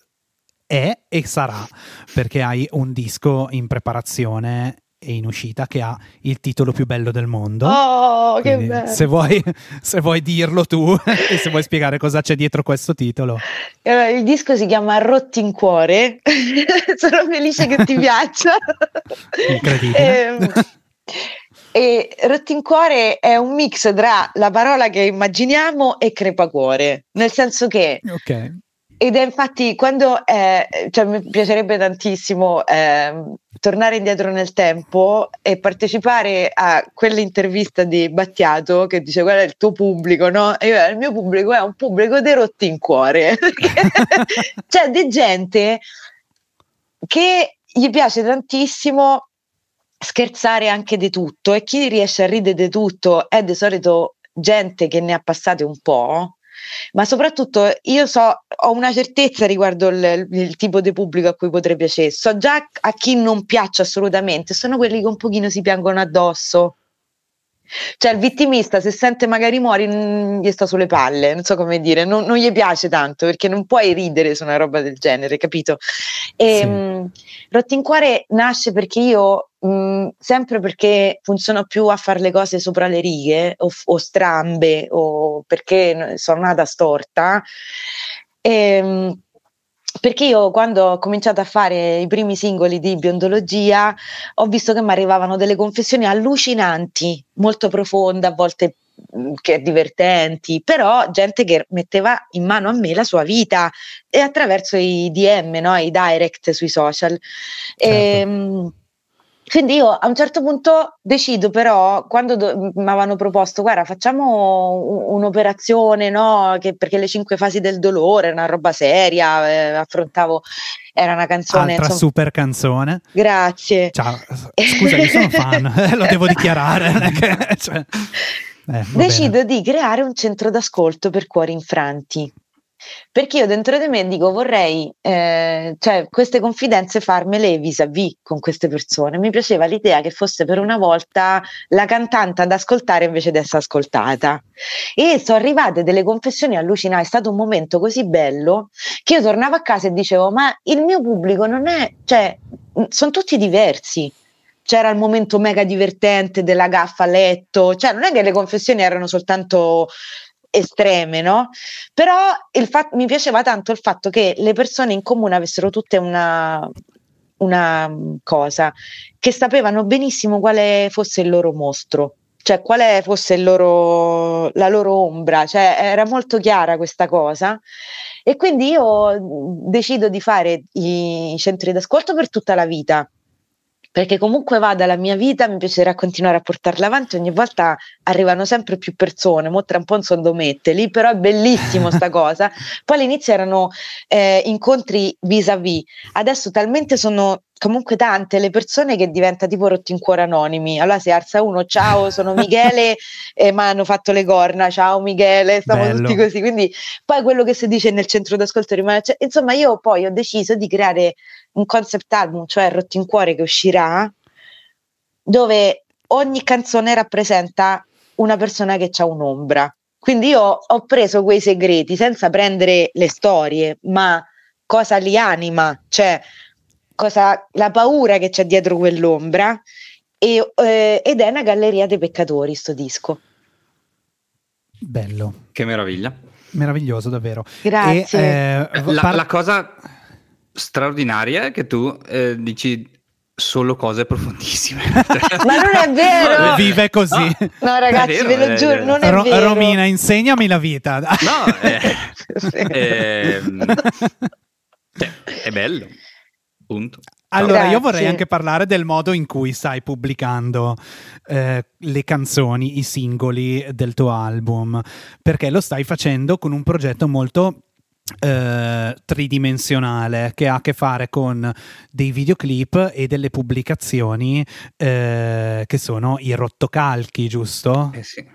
Speaker 1: è e sarà, perché hai un disco in preparazione e in uscita che ha il titolo più bello del mondo.
Speaker 3: Oh, Quindi, che bello!
Speaker 1: Se vuoi, se vuoi dirlo tu (laughs) e se vuoi spiegare cosa c'è dietro questo titolo.
Speaker 3: Allora, il disco si chiama Rotti in cuore. (laughs) Sono felice che ti piaccia.
Speaker 1: Incredibile. Ehm,
Speaker 3: e Rottincuore è un mix tra la parola che immaginiamo e crepacuore, nel senso che
Speaker 1: okay.
Speaker 3: ed è infatti quando eh, cioè, mi piacerebbe tantissimo eh, tornare indietro nel tempo e partecipare a quell'intervista di Battiato che dice qual è il tuo pubblico, no? E io, il mio pubblico è un pubblico dei rotti in cuore. (laughs) C'è di gente che gli piace tantissimo scherzare anche di tutto e chi riesce a ridere di tutto è di solito gente che ne ha passate un po' ma soprattutto io so, ho una certezza riguardo il, il, tipo di pubblico a cui potrei piacere, so già a chi non piace assolutamente, sono quelli che un pochino si piangono addosso. Cioè il vittimista se sente magari muori gli sta sulle palle, non so come dire, non, non, gli piace tanto perché non puoi ridere su una roba del genere, capito? E, sì. mh, Rottincuore nasce perché io Mm, sempre perché funziono più a fare le cose sopra le righe o, o strambe o perché sono nata storta. E, ehm, perché io quando ho cominciato a fare i primi singoli di biondologia ho visto che mi arrivavano delle confessioni allucinanti, molto profonde, a volte mm, che divertenti, però gente che metteva in mano a me la sua vita e attraverso i DM, no? i direct sui social. Certo. E, ehm, quindi io a un certo punto decido però, quando do- mi avevano proposto, guarda, facciamo un'operazione, no? Che, perché le cinque fasi del dolore, una roba seria, eh, affrontavo, era una canzone...
Speaker 1: Altra insomma... super canzone.
Speaker 3: Grazie.
Speaker 1: Ciao, scusa, io sono fan, (laughs) lo devo dichiarare. cioè...
Speaker 3: eh, Decido bene. di creare un centro d'ascolto per cuori infranti. Perché io dentro di me dico vorrei, eh, cioè, queste confidenze farmele vis-à-vis con queste persone. Mi piaceva l'idea che fosse per una volta la cantante ad ascoltare invece di essere ascoltata. E sono arrivate delle confessioni allucinanti. È stato un momento così bello che io tornavo a casa e dicevo: Ma il mio pubblico non è, cioè, sono tutti diversi c'era il momento mega divertente della gaffa a letto, cioè non è che le confessioni erano soltanto estreme, no? Però fat- mi piaceva tanto il fatto che le persone in comune avessero tutte una, una cosa, che sapevano benissimo quale fosse il loro mostro, cioè quale fosse loro, la loro ombra, cioè era molto chiara questa cosa. E quindi io decido di fare i centri d'ascolto per tutta la vita perché comunque vada la mia vita, mi piacerà continuare a portarla avanti, ogni volta arrivano sempre più persone, mo tra un po' non sono domette lì, però è bellissimo sta (laughs) cosa. Poi all'inizio erano eh, incontri vis-à-vis, adesso talmente sono comunque tante le persone che diventa tipo rotti in cuore anonimi. Allora si alza uno, ciao, sono Michele, (laughs) e mi hanno fatto le corna, ciao Michele, stiamo Bello. tutti così. Quindi poi quello che si dice nel centro d'ascolto rimane. Cioè, insomma, io poi ho deciso di creare un concept album, cioè Rotti in Cuore, che uscirà, dove ogni canzone rappresenta una persona che ha un'ombra. Quindi io ho preso quei segreti senza prendere le storie, ma cosa li anima, cioè cosa, la paura che c'è dietro quell'ombra. E, eh, ed è una galleria dei peccatori, sto disco.
Speaker 1: Bello.
Speaker 2: Che meraviglia.
Speaker 1: Meraviglioso, davvero.
Speaker 3: Grazie.
Speaker 2: E, eh, la, par- la cosa straordinaria è che tu eh, dici solo cose profondissime. (laughs)
Speaker 3: Ma non è vero!
Speaker 1: Vive così.
Speaker 3: No, no ragazzi, vero, ve lo giuro, non è Ro- vero.
Speaker 1: Romina, insegnami la vita.
Speaker 2: No, eh, (laughs) eh, cioè, (laughs) è bello. Punto.
Speaker 1: Allora, Grazie. io vorrei anche parlare del modo in cui stai pubblicando eh, le canzoni, i singoli del tuo album, perché lo stai facendo con un progetto molto Uh, tridimensionale che ha a che fare con dei videoclip e delle pubblicazioni uh, che sono i rottocalchi, giusto?
Speaker 2: Eh sì.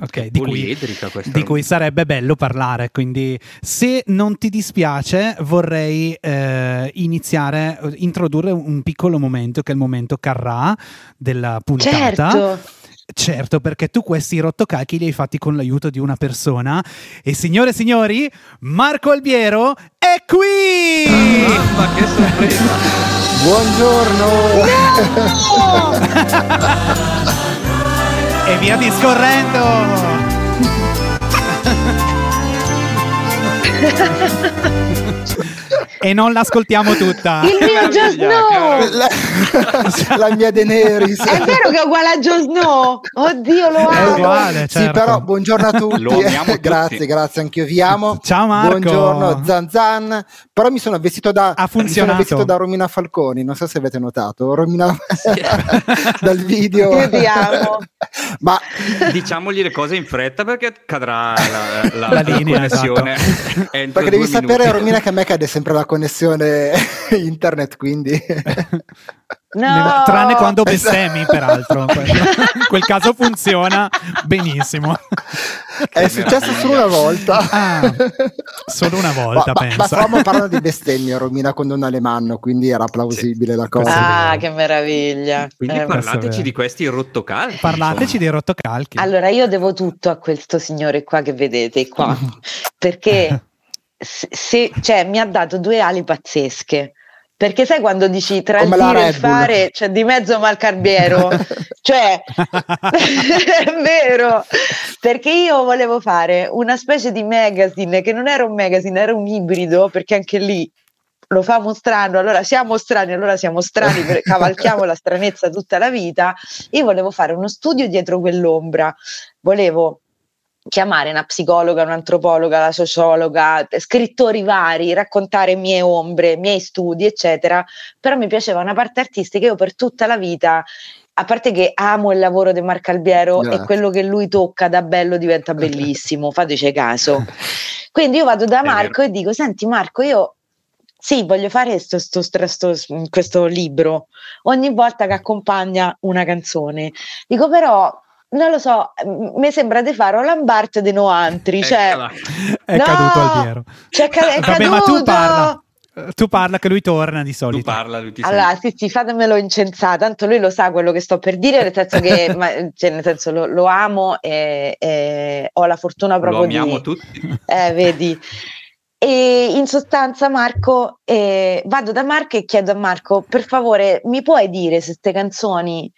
Speaker 1: Ok, di cui, di cui, sarebbe bello parlare. Quindi, se non ti dispiace, vorrei uh, iniziare, introdurre un piccolo momento che è il momento Carrà della puntata.
Speaker 3: Certo
Speaker 1: Certo, perché tu questi rottocalchi li hai fatti con l'aiuto di una persona. E signore e signori, Marco Albiero è qui!
Speaker 2: Ma che sorpresa!
Speaker 4: Buongiorno! No! (laughs)
Speaker 1: e via discorrendo! (laughs) (laughs) e non l'ascoltiamo tutta.
Speaker 3: Il mio Joe Snow!
Speaker 4: La, la mia Daenerys.
Speaker 3: È vero che è uguale a Joe Snow? Oddio, lo amo. È
Speaker 1: uguale, certo.
Speaker 4: Sì, però buongiorno a tutti. (laughs) grazie, tutti. grazie, anch'io vi amo.
Speaker 1: Ciao Marco.
Speaker 4: Buongiorno Zan Zan. Però mi sono vestito da,
Speaker 1: ha funzionato.
Speaker 4: vestito da Romina Falconi, non so se avete notato. Romina (laughs) dal video.
Speaker 3: Io ti amo.
Speaker 2: Ma diciamogli le cose in fretta perché cadrà la, la, la, linea,
Speaker 1: esatto. connessione.
Speaker 2: Esatto.
Speaker 4: Perché devi sapere, Romina, che a me cade sempre la connessione (laughs) internet, quindi.
Speaker 3: No!
Speaker 1: Tranne quando bestemmi, peraltro. (laughs) In quel caso funziona benissimo.
Speaker 4: È successo solo una volta.
Speaker 1: Ah, solo una volta, ma, penso.
Speaker 4: Ma, stavamo parlando di bestemmie, Romina con Don Alemanno, quindi era plausibile sì, la cosa.
Speaker 3: Ah, che meraviglia.
Speaker 2: Quindi eh, parlateci di questi rottocalchi.
Speaker 1: Parlateci dei rottocalchi.
Speaker 3: Allora, io devo tutto a questo signore qua che vedete qua, (laughs) perché se, cioè, mi ha dato due ali pazzesche. Perché sai quando dici tra Come il dire e il fare c'è cioè di mezzo Malcarbiero? (laughs) cioè, è (laughs) vero, perché io volevo fare una specie di magazine che non era un magazine, era un ibrido, perché anche lì lo famo strano, allora siamo strani, allora siamo strani, cavalchiamo la stranezza tutta la vita. Io volevo fare uno studio dietro quell'ombra, volevo chiamare una psicologa, un'antropologa, la sociologa, scrittori vari, raccontare mie ombre, miei studi, eccetera, però mi piaceva una parte artistica, io per tutta la vita a parte che amo il lavoro di Marco Albiero yeah. e quello che lui tocca da bello diventa bellissimo, (laughs) fateci caso. Quindi io vado da Marco e dico: Senti, Marco, io sì, voglio fare sto, sto, sto, questo libro ogni volta che accompagna una canzone. Dico, però non lo so, mi sembra di fare Roland Barthes di Noantri. Cioè,
Speaker 1: è no, caduto Albiero.
Speaker 3: Cioè, è
Speaker 1: Vabbè, ma tu parla. Tu parla che lui torna di solito.
Speaker 2: Tu parla, lui ti
Speaker 3: allora, sì, sì, fatemelo incensare, tanto lui lo sa quello che sto per dire, nel senso che (laughs) ma, cioè, nel senso, lo, lo amo e, e, ho la fortuna proprio
Speaker 2: lo
Speaker 3: di...
Speaker 2: amiamo tutti. (laughs)
Speaker 3: Eh, vedi. E in sostanza, Marco, eh, vado da Marco e chiedo a Marco, per favore, mi puoi dire se queste canzoni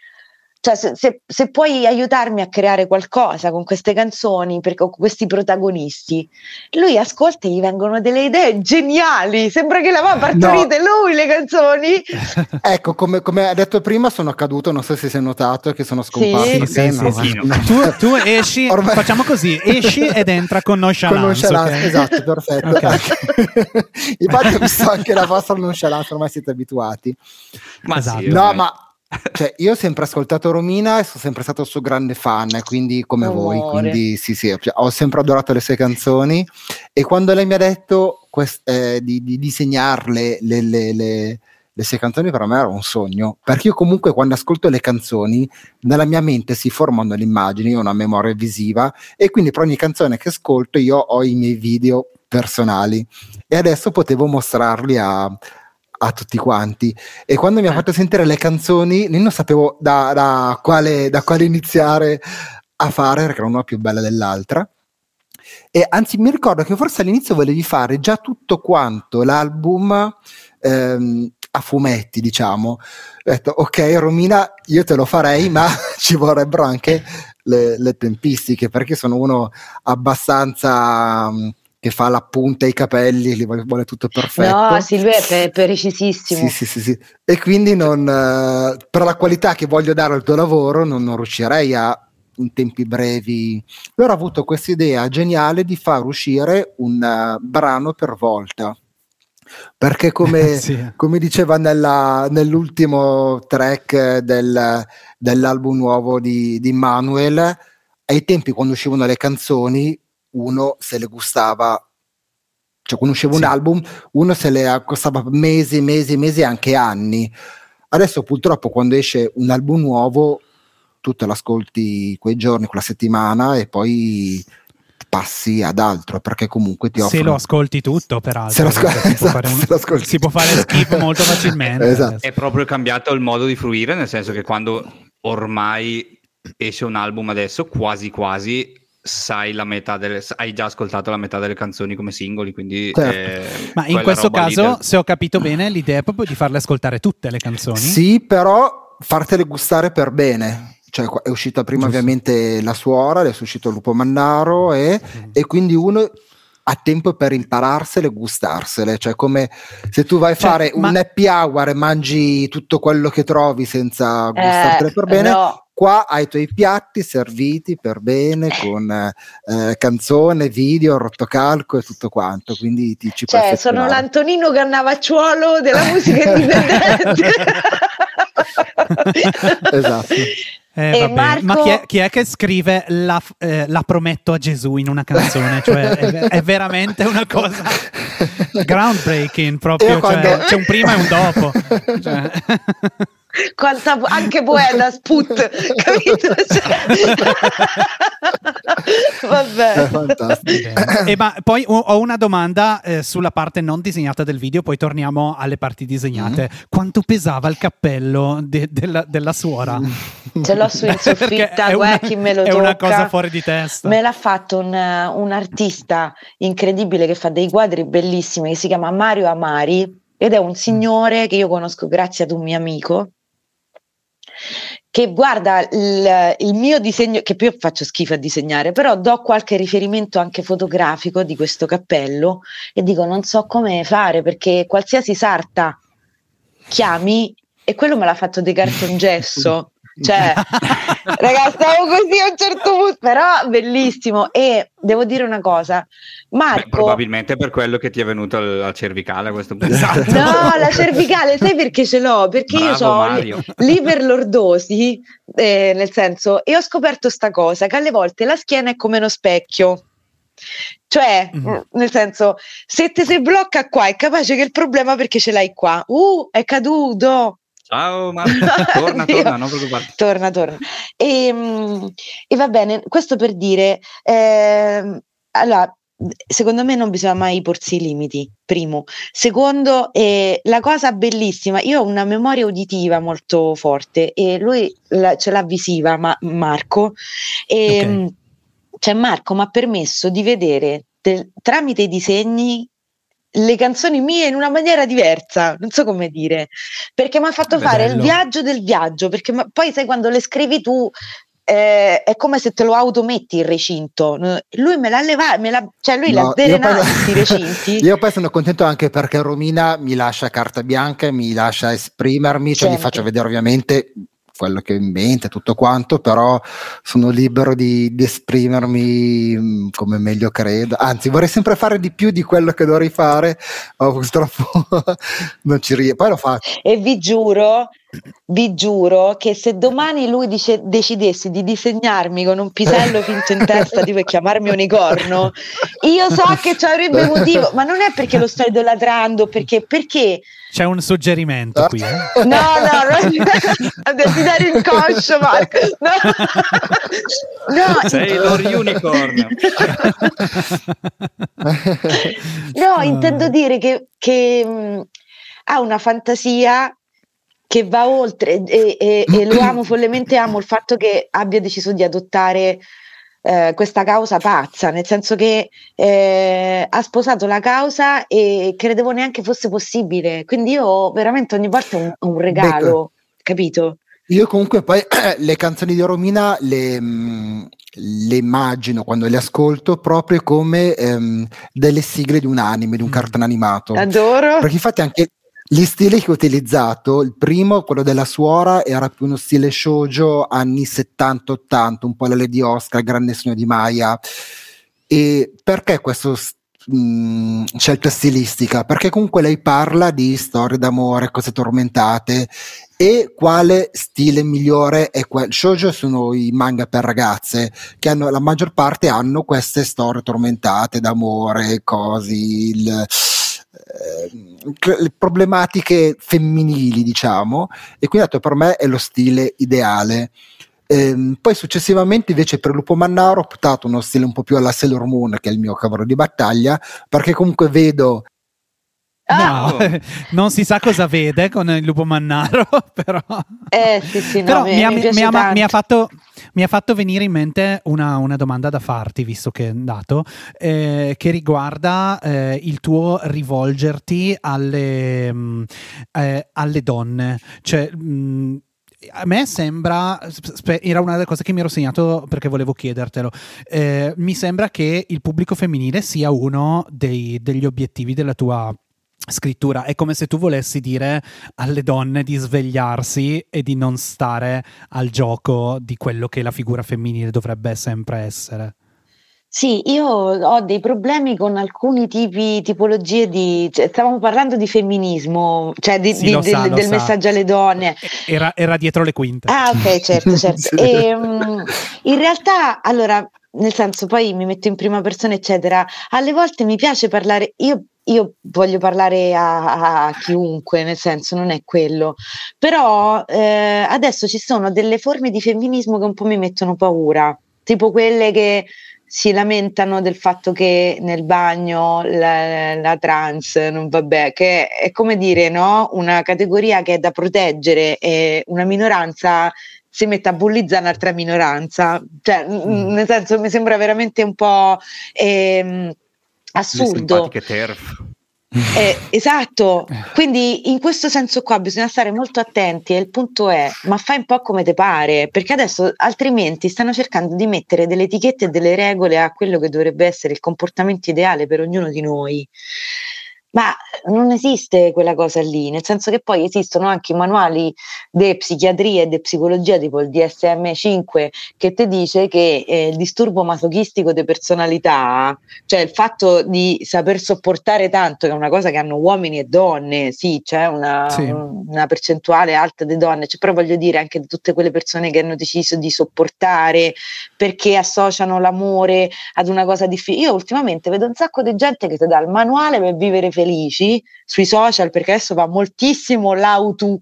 Speaker 3: cioè se, se, se, puoi aiutarmi a creare qualcosa con queste canzoni, per, con questi protagonisti, lui ascolta e gli vengono delle idee geniali, sembra che le aveva partorite no. lui le canzoni. (laughs)
Speaker 4: ecco, come, come ha detto prima sono caduto, non so se si è notato che sono scomparso. Sì,
Speaker 1: sì, no, sì, no. Tu, tu, esci, (laughs) Ormai... facciamo così, esci ed entra con nonchalance. Con nonchalance,
Speaker 4: okay? esatto, perfetto. Okay. (laughs) Infatti ho visto anche la vostra nonchalance, ormai siete abituati.
Speaker 2: Ma esatto. sì,
Speaker 4: no, ma cioè, io ho sempre ascoltato Romina e sono sempre stato suo grande fan, quindi come Amore. voi, quindi sì, sì, ho sempre adorato le sue canzoni e quando lei mi ha detto quest, eh, di, di, disegnarle le, le, le, le, sue canzoni per me era un sogno, perché io comunque quando ascolto le canzoni nella mia mente si formano le immagini, ho una memoria visiva e quindi per ogni canzone che ascolto io ho i miei video personali e adesso potevo mostrarli a a tutti quanti. E quando mi ha eh. fatto sentire le canzoni, non sapevo da, da, quale, da quale iniziare a fare, perché era una più bella dell'altra. E anzi, mi ricordo che forse all'inizio volevi fare già tutto quanto l'album ehm, a fumetti, diciamo. Ho detto, ok, Romina, io te lo farei, ma (laughs) ci vorrebbero anche le, le tempistiche, perché sono uno abbastanza che fa la punta ai capelli, li vuole, vuole tutto perfetto.
Speaker 3: No, sì, lui è precisissimo.
Speaker 4: Sì, sì, sì, sì, E quindi non, uh, per la qualità che voglio dare al tuo lavoro non, non riuscirei a in tempi brevi. Però ho avuto questa idea geniale di far uscire un uh, brano per volta. Perché come, (laughs) sì. come diceva nella, nell'ultimo track del, dell'album nuovo di, di Manuel, ai tempi quando uscivano le canzoni uno se le gustava cioè usciva sì. un album uno se le accostava mesi, mesi, mesi, anche anni. Adesso purtroppo quando esce un album nuovo tu te l'ascolti quei giorni, quella settimana e poi passi ad altro perché comunque ti offre
Speaker 1: se lo ascolti tutto peraltro se lo ascol- si, esatto, può un... si, può fare skip (laughs) molto facilmente
Speaker 2: esatto. è proprio cambiato il modo di fruire nel senso che quando ormai esce un album adesso quasi quasi sai la metà delle, hai già ascoltato la metà delle canzoni come singoli, quindi certo.
Speaker 1: eh, Ma in questo caso, del... se ho capito bene, l'idea è proprio di farle ascoltare tutte le canzoni.
Speaker 4: Sì, però fartele gustare per bene. Cioè, è uscita prima Giusto. ovviamente La Suora, adesso è uscito Lupo Mannaro e, mm. e quindi uno ha tempo per impararsele e gustarsele, cioè come se tu vai a cioè, fare ma... un happy hour e mangi tutto quello che trovi senza gustartele eh, per bene, no. Qua hai i tuoi piatti serviti per bene con eh, canzone, video, rotocalco e tutto quanto, quindi ti ci
Speaker 3: Cioè, sono l'Antonino Cannavacciuolo della (laughs) musica indipendente. (laughs)
Speaker 1: esatto. Eh, Marco... Ma chi è, chi è, che scrive la, eh, la, prometto a Gesù in una canzone? Cioè, è, è veramente una cosa (laughs) groundbreaking proprio. Cioè, quando... C'è un prima e un dopo. Cioè.
Speaker 3: Quanta, anche poeta sput, capito? (laughs) Vabbè.
Speaker 1: E ma poi ho una domanda eh, sulla parte non disegnata del video, poi torniamo alle parti disegnate. Mm. Quanto pesava il cappello de- della, della, suora? (laughs)
Speaker 3: Ce l'ho su in (laughs) soffitta, una, chi me lo è tocca.
Speaker 1: È una cosa fuori di testa.
Speaker 3: Me l'ha fatto un, un artista incredibile che fa dei quadri bellissimi, che si chiama Mario Amari ed è un signore che io conosco grazie ad un mio amico che guarda il, il, mio disegno, che più faccio schifo a disegnare, però do qualche riferimento anche fotografico di questo cappello e dico non so come fare perché qualsiasi sarta chiami e quello me l'ha fatto De Cartongesso (laughs) cioè, (laughs) ragazzi, stavo così a un certo punto, però bellissimo. E devo dire una cosa, Marco. Beh,
Speaker 2: probabilmente per quello che ti è venuto la cervicale a questo punto.
Speaker 3: Esatto. No, (laughs) la cervicale, sai perché ce l'ho? Perché Bravo, io sono l'iperlordosi, eh, nel senso, e ho scoperto sta cosa che alle volte la schiena è come uno specchio. Cioè, mm. nel senso, se ti si blocca qua, è capace che il problema perché ce l'hai qua. Uh, è caduto.
Speaker 2: Ciao Marco, (laughs) torna, torna, non preoccuparti.
Speaker 3: Torna, torna. E, ehm, e, va bene, questo per dire, eh, allora, secondo me non bisogna mai porsi i limiti, primo. Secondo, eh, la cosa bellissima, io ho una memoria uditiva molto forte e lui la, ce l'ha visiva, ma, Marco, e okay. Ehm, cioè Marco mi ha permesso di vedere del, tramite i disegni le canzoni mie in una maniera diversa, non so come dire, perché mi ha fatto Bello. fare il viaggio del viaggio, perché ma, poi sai quando le scrivi tu eh, è come se te lo autometti il recinto. Lui me l'ha levato, cioè lui no, l'ha drenato questi recinti. (laughs)
Speaker 4: Io poi sono contento anche perché Romina mi lascia carta bianca mi lascia esprimermi, cioè Sempre. gli faccio vedere ovviamente quello che ho in mente, tutto quanto, però sono libero di, di, esprimermi mm, come meglio credo. Anzi, vorrei sempre fare di più di quello che dovrei fare, ma purtroppo (laughs) non ci riesco. Poi lo faccio.
Speaker 3: E vi giuro, vi giuro che se domani lui dice, decidesse di disegnarmi con un pisello finto in testa tipo e chiamarmi unicorno, io so che ci avrebbe motivo, ma non è perché lo sto idolatrando, perché, perché
Speaker 1: c'è un suggerimento qui.
Speaker 3: Eh? No, no, no, (laughs) desiderio inconscio, Marco. No.
Speaker 2: no. Sei lo unicorn.
Speaker 3: no, intendo dire che, che mh, ha una fantasia che va oltre e, e, e lo amo (clears throat) follemente, amo il fatto che abbia deciso di adottare eh, questa causa pazza, nel senso che eh, ha sposato la causa e credevo neanche fosse possibile. Quindi io veramente ogni volta un, un regalo, Becco. capito?
Speaker 4: Io comunque poi (clears throat) le canzoni di Romina le, mm, le, immagino quando le ascolto proprio come ehm, delle sigle di un anime, di un mm. cartone animato.
Speaker 3: Adoro.
Speaker 4: Perché infatti anche gli stili che ho utilizzato, il primo, quello della suora, era più uno stile shoujo anni 70-80, un po' la Lady Oscar, Grande Sogno di Maya. E perché questa scelta stilistica? Perché comunque lei parla di storie d'amore, cose tormentate e quale stile migliore è quello. Shoujo sono i manga per ragazze che hanno, la maggior parte hanno queste storie tormentate d'amore, cose, il, eh, problematiche femminili, diciamo, e quindi dato per me è lo stile ideale. Ehm, poi successivamente invece per Lupo Mannaro ho optato uno stile un po' più alla Sailor Moon, che è il mio cavallo di battaglia, perché comunque vedo
Speaker 1: No, ah. (laughs) non si sa cosa vede con il lupo mannaro, (laughs) però,
Speaker 3: eh, sì, sì, no, però mi, mi, mi,
Speaker 1: mi, ha, mi, ha fatto, mi, ha, fatto, venire in mente una, una, domanda da farti, visto che è dato, eh, che riguarda eh, il tuo rivolgerti alle, mh, mm, eh, alle donne. Cioè, mh, mm, a me sembra, era una delle cose che mi ero segnato perché volevo chiedertelo, eh, mi sembra che il pubblico femminile sia uno dei, degli obiettivi della tua scrittura. È come se tu volessi dire alle donne di svegliarsi e di non stare al gioco di quello che la figura femminile dovrebbe sempre essere.
Speaker 3: Sì, io ho dei problemi con alcuni tipi, tipologie di. Cioè, stavamo parlando di femminismo, cioè di, sì, di, sa, del, del messaggio alle donne. (laughs)
Speaker 1: Era, era, dietro le quinte.
Speaker 3: Ah, ok, (laughs) certo, certo. e, um, in realtà, allora, nel senso, poi mi metto in prima persona, eccetera. Alle volte mi piace parlare. Io io voglio parlare a, a, chiunque, nel senso non è quello, però eh, adesso ci sono delle forme di femminismo che un po' mi mettono paura, tipo quelle che si lamentano del fatto che nel bagno la, la trans non va bene, che è come dire no? una categoria che è da proteggere e una minoranza si mette a bullizzare un'altra minoranza, cioè mm. nel senso mi sembra veramente un po' ehm, assurdo.
Speaker 2: Le TERF.
Speaker 3: Eh, (laughs) esatto, quindi in questo senso qua bisogna stare molto attenti e il punto è, ma fai un po' come te pare, perché adesso altrimenti stanno cercando di mettere delle etichette e delle regole a quello che dovrebbe essere il comportamento ideale per ognuno di noi. Ma non esiste quella cosa lì, nel senso che poi esistono anche i manuali di psichiatria e di psicologia, tipo il DSM5, che ti dice che eh, il disturbo masochistico di personalità, cioè il fatto di saper sopportare tanto, che è una cosa che hanno uomini e donne, sì, c'è una, sì. una percentuale alta di donne, cioè, però voglio dire anche di tutte quelle persone che hanno deciso di sopportare perché associano l'amore ad una cosa difficile. Io ultimamente vedo un sacco di gente che ti dà il manuale per vivere felice felici sui social perché adesso va moltissimo l'auto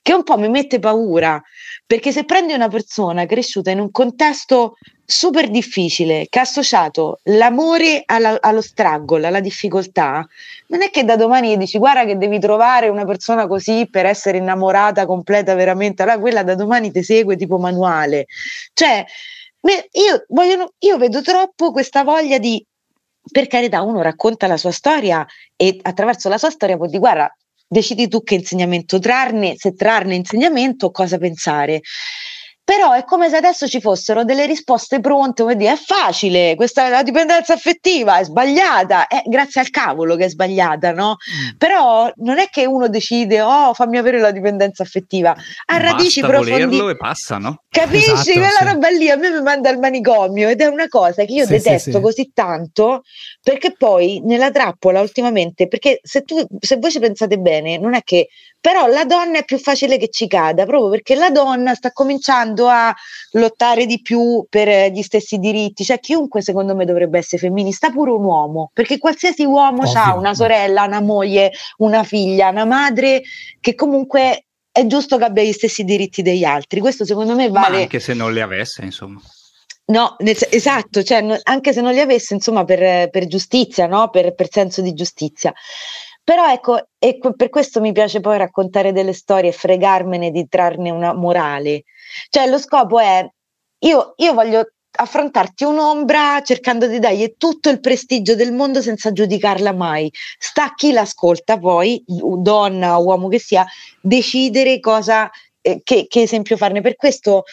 Speaker 3: che un po' mi mette paura perché se prendi una persona cresciuta in un contesto super difficile che ha associato l'amore alla, allo struggle, alla difficoltà, non è che da domani dici guarda che devi trovare una persona così per essere innamorata completa veramente, allora quella da domani ti segue tipo manuale. Cioè, io, voglio, io vedo troppo questa voglia di per carità uno racconta la sua storia e attraverso la sua storia può dire guarda decidi tu che insegnamento trarne, se trarne insegnamento, cosa pensare però è come se adesso ci fossero delle risposte pronte, come dire, è facile, questa la dipendenza affettiva è sbagliata, è grazie al cavolo che è sbagliata, no? Mm. Però non è che uno decide, oh, fammi avere la dipendenza affettiva, ha radici profonde.
Speaker 2: e passa, no?
Speaker 3: Capisci? Esatto, Quella sì. roba lì a me mi manda al manicomio ed è una cosa che io sì, detesto sì, così tanto perché poi nella trappola ultimamente, perché se, tu, se voi ci pensate bene, non è che però la donna è più facile che ci cada proprio perché la donna sta cominciando a lottare di più per gli stessi diritti, cioè chiunque secondo me dovrebbe essere femminista, pure un uomo, perché qualsiasi uomo ha una sorella, una moglie, una figlia, una madre che comunque è giusto che abbia gli stessi diritti degli altri. Questo secondo me vale.
Speaker 2: Ma anche se non li avesse, insomma.
Speaker 3: No, nel, esatto, cioè, no, anche se non li avesse, insomma, per, per giustizia, no? per, per senso di giustizia. Però ecco, e per questo mi piace poi raccontare delle storie e fregarmene di trarne una morale. Cioè, lo scopo è, io, io voglio affrontarti un'ombra cercando di dargli tutto il prestigio del mondo senza giudicarla mai. Sta a chi l'ascolta poi, donna o uomo che sia, decidere cosa, eh, che, che esempio farne. Per questo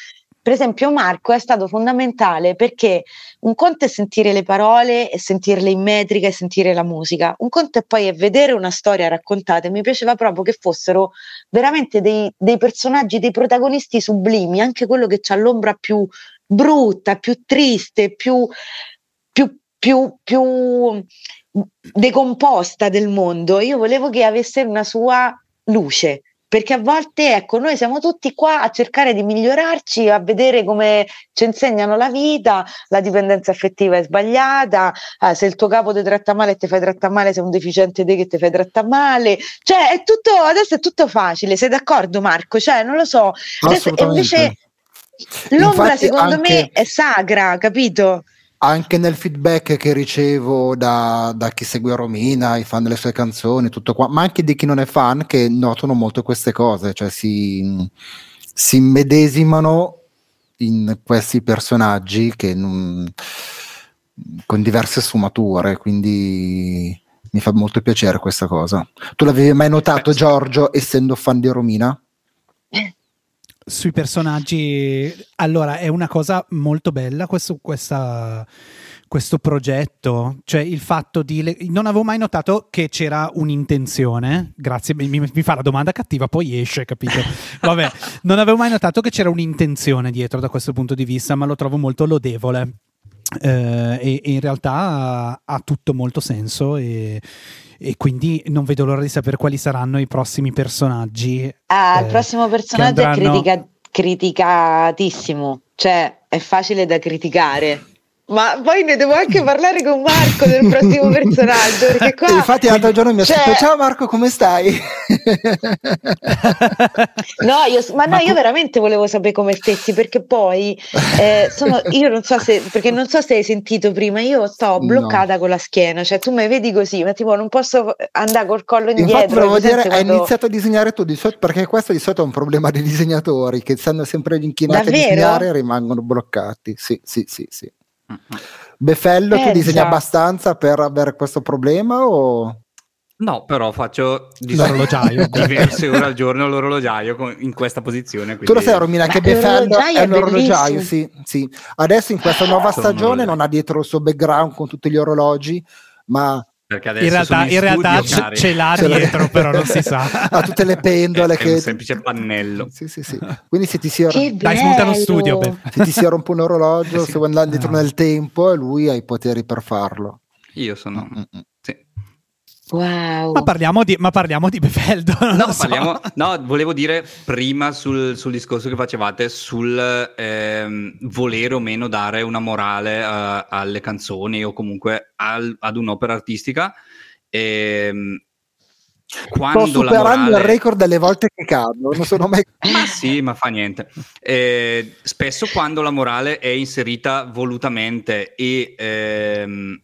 Speaker 3: per esempio Marco è stato fondamentale perché un conto è sentire le parole e sentirle in metrica e sentire la musica, un conto è poi vedere una storia raccontata e mi piaceva proprio che fossero veramente dei, dei personaggi, dei protagonisti sublimi, anche quello che ha l'ombra più brutta, più triste, più, più, più, più decomposta del mondo. Io volevo che avesse una sua luce perché a volte ecco noi siamo tutti qua a cercare di migliorarci a vedere come ci insegnano la vita la dipendenza affettiva è sbagliata eh, se il tuo capo ti tratta male e ti fai trattare male sei un deficiente te che ti fai trattare male. Cioè è tutto adesso è tutto facile sei d'accordo Marco? Cioè non lo so. Adesso, invece l'ombra Infatti, secondo anche... me è sagra capito
Speaker 4: anche nel feedback che ricevo da, da, chi segue Romina, i fan delle sue canzoni, tutto qua, ma anche di chi non è fan, che notano molto queste cose, cioè si, si immedesimano in questi personaggi che non, con diverse sfumature, quindi mi fa molto piacere questa cosa. Tu l'avevi mai notato, Giorgio, essendo fan di Romina? (laughs)
Speaker 1: sui personaggi, allora è una cosa molto bella questo, questa, questo progetto, cioè il fatto di... Le... non avevo mai notato che c'era un'intenzione, grazie, mi, mi, fa la domanda cattiva, poi esce, capito? (laughs) Vabbè, non avevo mai notato che c'era un'intenzione dietro da questo punto di vista, ma lo trovo molto lodevole. Eh, e, e, in realtà ha, ha tutto molto senso e, e, quindi non vedo l'ora di sapere quali saranno i prossimi personaggi.
Speaker 3: Ah, eh, il prossimo personaggio andranno... è critica- criticatissimo, cioè è facile da criticare. Ma poi ne devo anche parlare con Marco del prossimo personaggio. Perché (laughs) qua...
Speaker 4: Infatti, l'altro giorno mi ha cioè... detto: Ciao Marco, come stai? (laughs)
Speaker 3: no, io, ma, no, io veramente volevo sapere come stessi perché poi eh, sono, io non so se perché non so se hai sentito prima. Io sto bloccata no. con la schiena, cioè tu mi vedi così, ma tipo non posso andare col collo indietro.
Speaker 4: Infatti, volevo dire, hai iniziato a disegnare tu di solito perché questo di solito è un problema dei disegnatori che stanno sempre inchinati Davvero? a disegnare e rimangono bloccati. Sì, sì, sì, sì. Befello, eh, tu disegni già. abbastanza per avere questo problema o...
Speaker 2: No, però faccio l'orologiaio (laughs) diverse ore al giorno l'orologiaio in questa posizione. Quindi...
Speaker 4: Tu lo sai, Romina, che Befello è un orologiaio, sì, sì. Adesso in questa nuova stagione non ha dietro il suo background con tutti gli orologi, ma
Speaker 1: perché adesso in realtà, in realtà c- ce l'ha ce dietro, però non si sa. (laughs)
Speaker 4: ha tutte le pendole.
Speaker 2: È,
Speaker 4: che...
Speaker 2: un semplice pannello.
Speaker 4: Sì, sì, sì. Quindi se ti si,
Speaker 1: Dai, smonta lo studio. Beh.
Speaker 4: Se ti si rompe un orologio, eh (laughs) sì. se vuoi andare dietro no. nel tempo, e lui ha i poteri per farlo.
Speaker 2: Io sono... Mm-mm.
Speaker 3: Wow.
Speaker 1: Ma parliamo di, ma parliamo di Befeldo. (laughs)
Speaker 2: No, so. parliamo, no, volevo dire prima sul, sul discorso che facevate sul ehm, volere o meno dare una morale uh, alle canzoni o comunque al, ad un'opera artistica. Ehm,
Speaker 4: quando Sto superando morale... il record delle volte che cado, non sono mai... (laughs)
Speaker 2: ma sì, ma fa niente. Eh, spesso quando la morale è inserita volutamente e ehm,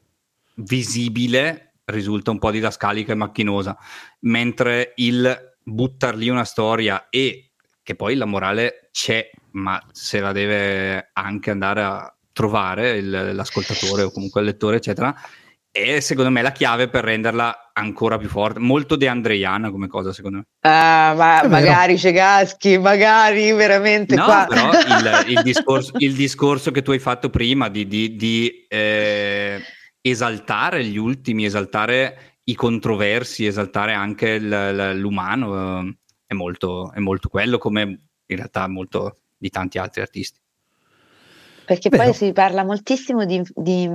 Speaker 2: visibile risulta un po' didascalica e macchinosa, mentre il buttar lì una storia e che poi la morale c'è, ma se la deve anche andare a trovare il, l'ascoltatore o comunque il lettore, eccetera, è secondo me la chiave per renderla ancora più forte. Molto De Andreiana come cosa, secondo me.
Speaker 3: Ah, ma magari Cegaschi, magari veramente.
Speaker 2: No,
Speaker 3: qua.
Speaker 2: però il, (laughs) il, discorso, il, discorso, che tu hai fatto prima di, di, di eh, esaltare gli ultimi, esaltare i controversi, esaltare anche l- l'umano, eh, è, molto, è molto quello, come in realtà molto di tanti altri artisti.
Speaker 3: Perché Vero. poi si parla moltissimo di, di,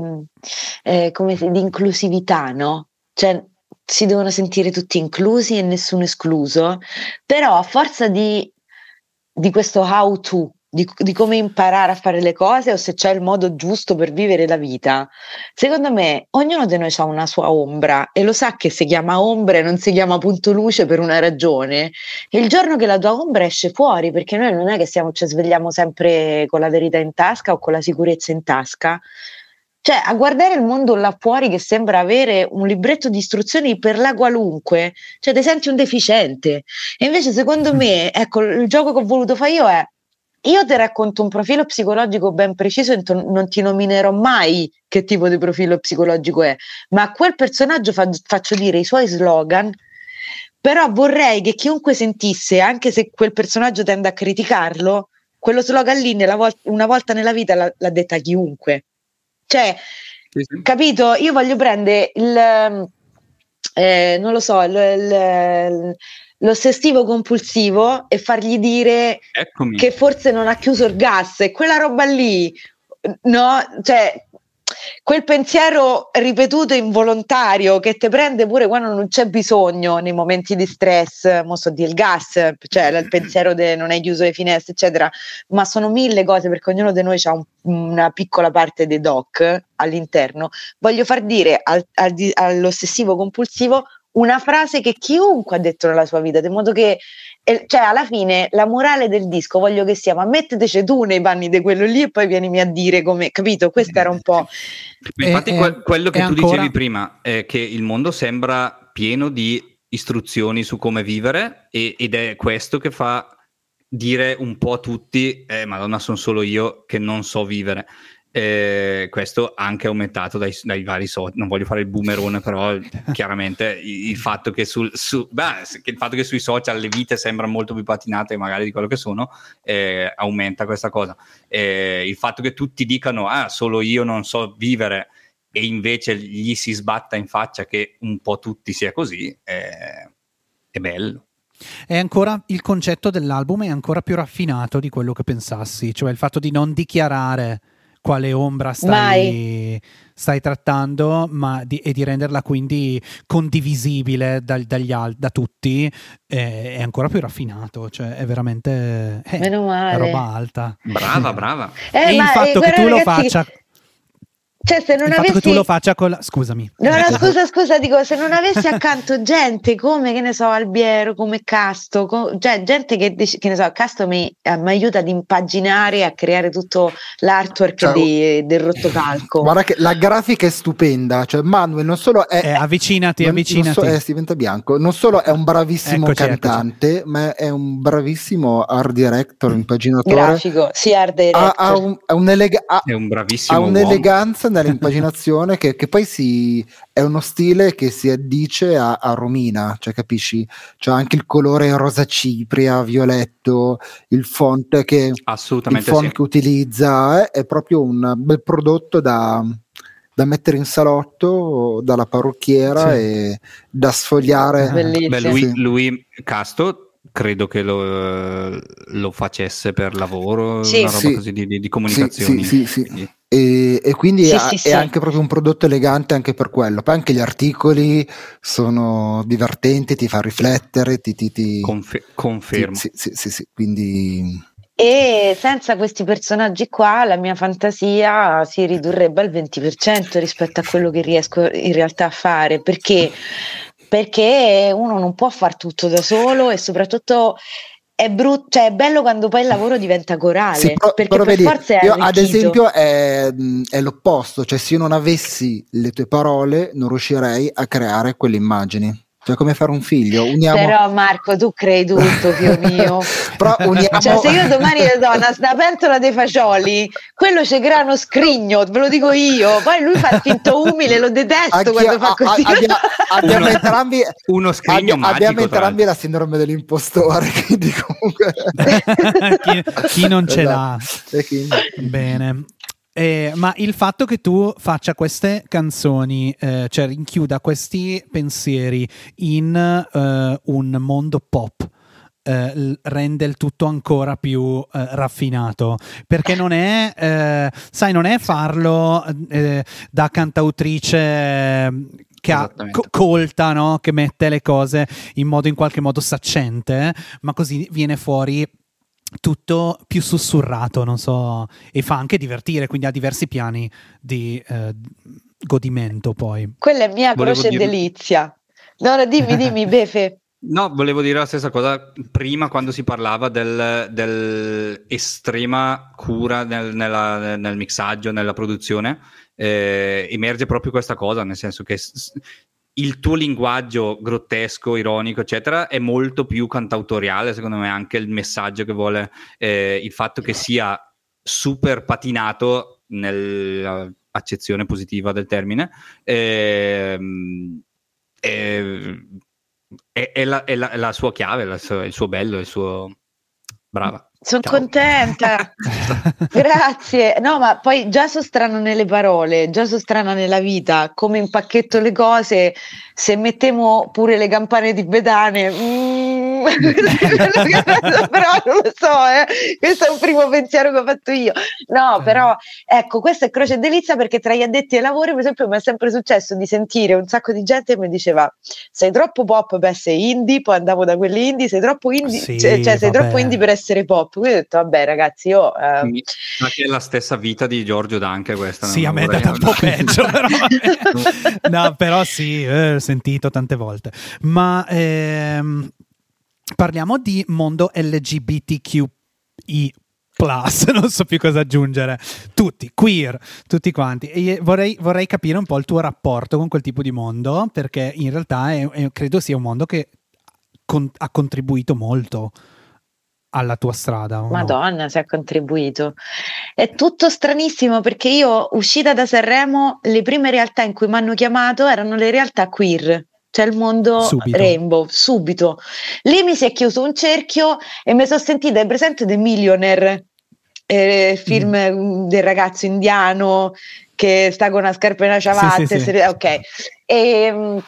Speaker 3: eh, si, di inclusività, no? Cioè si devono sentire tutti inclusi e nessuno escluso, però a forza di, di questo how to, di, di, come imparare a fare le cose o se c'è il modo giusto per vivere la vita. Secondo me ognuno di noi ha una sua ombra e lo sa che si chiama ombra e non si chiama punto luce per una ragione. E il giorno che la tua ombra esce fuori, perché noi non è che siamo, ci svegliamo sempre con la verità in tasca o con la sicurezza in tasca, cioè, a guardare il mondo là fuori che sembra avere un libretto di istruzioni per la qualunque, cioè ti senti un deficiente. E invece, secondo me, ecco, il gioco che ho voluto fare io è io ti racconto un profilo psicologico ben preciso e non ti nominerò mai che tipo di profilo psicologico è, ma a quel personaggio fa, faccio dire i suoi slogan, però vorrei che chiunque sentisse, anche se quel personaggio tende a criticarlo, quello slogan lì vol- una volta nella vita l'ha, l'ha detta chiunque. Cioè, sì, sì. capito? Io voglio prendere il... Eh, non lo so, il, il, l'ossessivo compulsivo e fargli dire Eccomi. che forse non ha chiuso il gas e quella roba lì, no? Cioè, quel pensiero ripetuto involontario che ti prende pure quando non c'è bisogno nei momenti di stress, mo so di il gas, cioè il pensiero di non hai chiuso le finestre, eccetera, ma sono mille cose perché ognuno di noi ha un, una piccola parte dei doc all'interno. Voglio far dire al, al, all'ossessivo compulsivo una frase che chiunque ha detto nella sua vita, di modo che, cioè, alla fine la morale del disco voglio che sia, ma metteteci tu nei panni di quello lì e poi vienimi a dire come, capito? Questo era un po'...
Speaker 2: Infatti e, que- quello che tu ancora... dicevi prima è che il mondo sembra pieno di istruzioni su come vivere e, ed è questo che fa dire un po' a tutti, eh, madonna sono solo io che non so vivere. Eh, questo anche aumentato dai, dai vari social. Non voglio fare il boomerone, però (laughs) chiaramente il, fatto che sul, su, beh, il fatto che sui social le vite sembrano molto più patinate magari di quello che sono, eh, aumenta questa cosa. Eh, il fatto che tutti dicano, ah, solo io non so vivere e invece gli si sbatta in faccia che un po' tutti sia così, è, è bello.
Speaker 1: È ancora il concetto dell'album è ancora più raffinato di quello che pensassi, cioè il fatto di non dichiarare quale ombra stai, stai trattando ma di, e di renderla quindi condivisibile dal, dagli, da tutti è, è, ancora più raffinato, cioè è veramente è, è roba alta.
Speaker 2: Brava, brava.
Speaker 1: Eh, e il fatto che tu lo faccia...
Speaker 3: Cioè, se non il avessi...
Speaker 1: che tu lo faccia con la... Scusami.
Speaker 3: No, no, (laughs) scusa, scusa, dico, se non avessi accanto (laughs) gente come, che ne so, Albiero, come Casto, co... cioè gente che, che ne so, Casto mi, eh, mi aiuta ad impaginare, a creare tutto l'artwork cioè, di, del rotocalco.
Speaker 4: Guarda che la grafica è stupenda, cioè Manuel non solo è...
Speaker 1: Eh, avvicinati, non, avvicinati.
Speaker 4: Non so, eh, diventa bianco, non solo è un bravissimo eccoci, cantante, eccoci. ma è un bravissimo art director, impaginatore.
Speaker 3: Grafico, sì, art director.
Speaker 4: Ha, ha, un, ha, un'elega- ha,
Speaker 2: è un bravissimo
Speaker 4: ha un'eleganza nell'impaginazione che, che, poi si, è uno stile che si addice a, a Romina, cioè capisci? C'è anche il colore rosa cipria, violetto, il font che,
Speaker 2: Assolutamente
Speaker 4: il font
Speaker 2: sì.
Speaker 4: che utilizza, eh, è proprio un bel prodotto da, da mettere in salotto dalla parrucchiera sì. e da sfogliare.
Speaker 2: Beh, lui, lui, Casto credo che lo, lo, facesse per lavoro, sì, una roba sì. così di, di comunicazione.
Speaker 4: Sì, sì, sì, e, e, quindi sì, è, sì, è anche proprio un prodotto elegante anche per quello. Poi anche gli articoli sono divertenti, ti fa riflettere, ti, ti, ti
Speaker 2: Confer- confermo.
Speaker 4: Sì, sì, sì, sì, quindi...
Speaker 3: E senza questi personaggi qua la mia fantasia si ridurrebbe al 20% rispetto a quello che riesco in realtà a fare, perché perché uno non può far tutto da solo e soprattutto è brutto, cioè è bello quando poi il lavoro diventa corale, sì, però, perché però per vedi, forza è io,
Speaker 4: ad esempio è, è, l'opposto, cioè se io non avessi le tue parole non riuscirei a creare quelle immagini. Cioè, come fare un figlio? Uniamo...
Speaker 3: Però, Marco, tu crei tutto, Dio (laughs) mio.
Speaker 4: Però uniamo...
Speaker 3: Cioè, se io domani le do una, una pentola dei fagioli, quello ci crea uno scrigno, ve lo dico io. Poi lui fa il finto umile, lo detesto Anch'io, quando fa così. A,
Speaker 4: abbia, (laughs) abbiamo uno, entrambi,
Speaker 2: uno scrigno
Speaker 4: abbia,
Speaker 2: magico,
Speaker 4: Abbiamo entrambi la sindrome dell'impostore, (laughs) quindi comunque...
Speaker 1: chi, chi, non ce esatto. l'ha? Bene. Eh, ma il fatto che tu faccia queste canzoni, eh, cioè rinchiuda questi pensieri in eh, un mondo pop, eh, rende il tutto ancora più eh, raffinato perché non è eh, sai non è farlo da cantautrice che ha co- colta no? che mette le cose in modo in qualche modo saccente ma così viene fuori tutto più sussurrato, non so, e fa anche divertire, quindi ha diversi piani di eh, godimento poi.
Speaker 3: Quella è mia Volevo croce dire... delizia. No, dimmi, dimmi, (laughs) Befe.
Speaker 2: No, volevo dire la stessa cosa prima quando si parlava del, dell'estrema cura nel, nella, nel, mixaggio, nella produzione, eh, emerge proprio questa cosa, nel senso che il tuo linguaggio grottesco, ironico, eccetera, è molto più cantautoriale, secondo me, anche il messaggio che vuole, eh, il fatto che sia super patinato nell'accezione positiva del termine, eh, è, è, la, è, la, è, la, sua chiave, il suo bello, il suo... Brava.
Speaker 3: Sono contenta, (laughs) grazie. No, ma poi già sono strana nelle parole, già sono strana nella vita, come impacchetto le cose, se mettiamo pure le campane di Bedane, mm, (laughs) però non lo so, eh. questo è un primo pensiero che ho fatto io. No, però ecco, questa è croce e delizia perché tra gli addetti ai lavori, per esempio, mi è sempre successo di sentire un sacco di gente che mi diceva sei troppo pop, beh sei indie, poi andavo da quelli indie, sei troppo indie, sì, cioè, cioè sei troppo indie per essere pop quindi ho detto, vabbè, ragazzi, io. Eh...
Speaker 2: Ma che è la stessa vita di Giorgio Danche, questa.
Speaker 1: Sì, a me è andata un po' (laughs) peggio, però. (laughs) no, però sì, eh, ho sentito tante volte. Ma ehm, parliamo di mondo LGBTQI plus, (laughs) non so più cosa aggiungere. Tutti, queer, tutti quanti. E vorrei, vorrei, capire un po' il tuo rapporto con quel tipo di mondo, perché in realtà è, è, credo sia un mondo che con, ha contribuito molto alla tua strada.
Speaker 3: Madonna, no? se ha contribuito. È tutto stranissimo perché io uscita da Sanremo, le prime realtà in cui mi hanno chiamato erano le realtà queer cioè il mondo subito. rainbow, subito. Lì mi si è chiuso un cerchio e mi sono sentita, è presente The Millionaire, eh, film mm. del ragazzo indiano che sta con una scarpa e una ciabatta, sì, sì, sì. ok. E, ehm,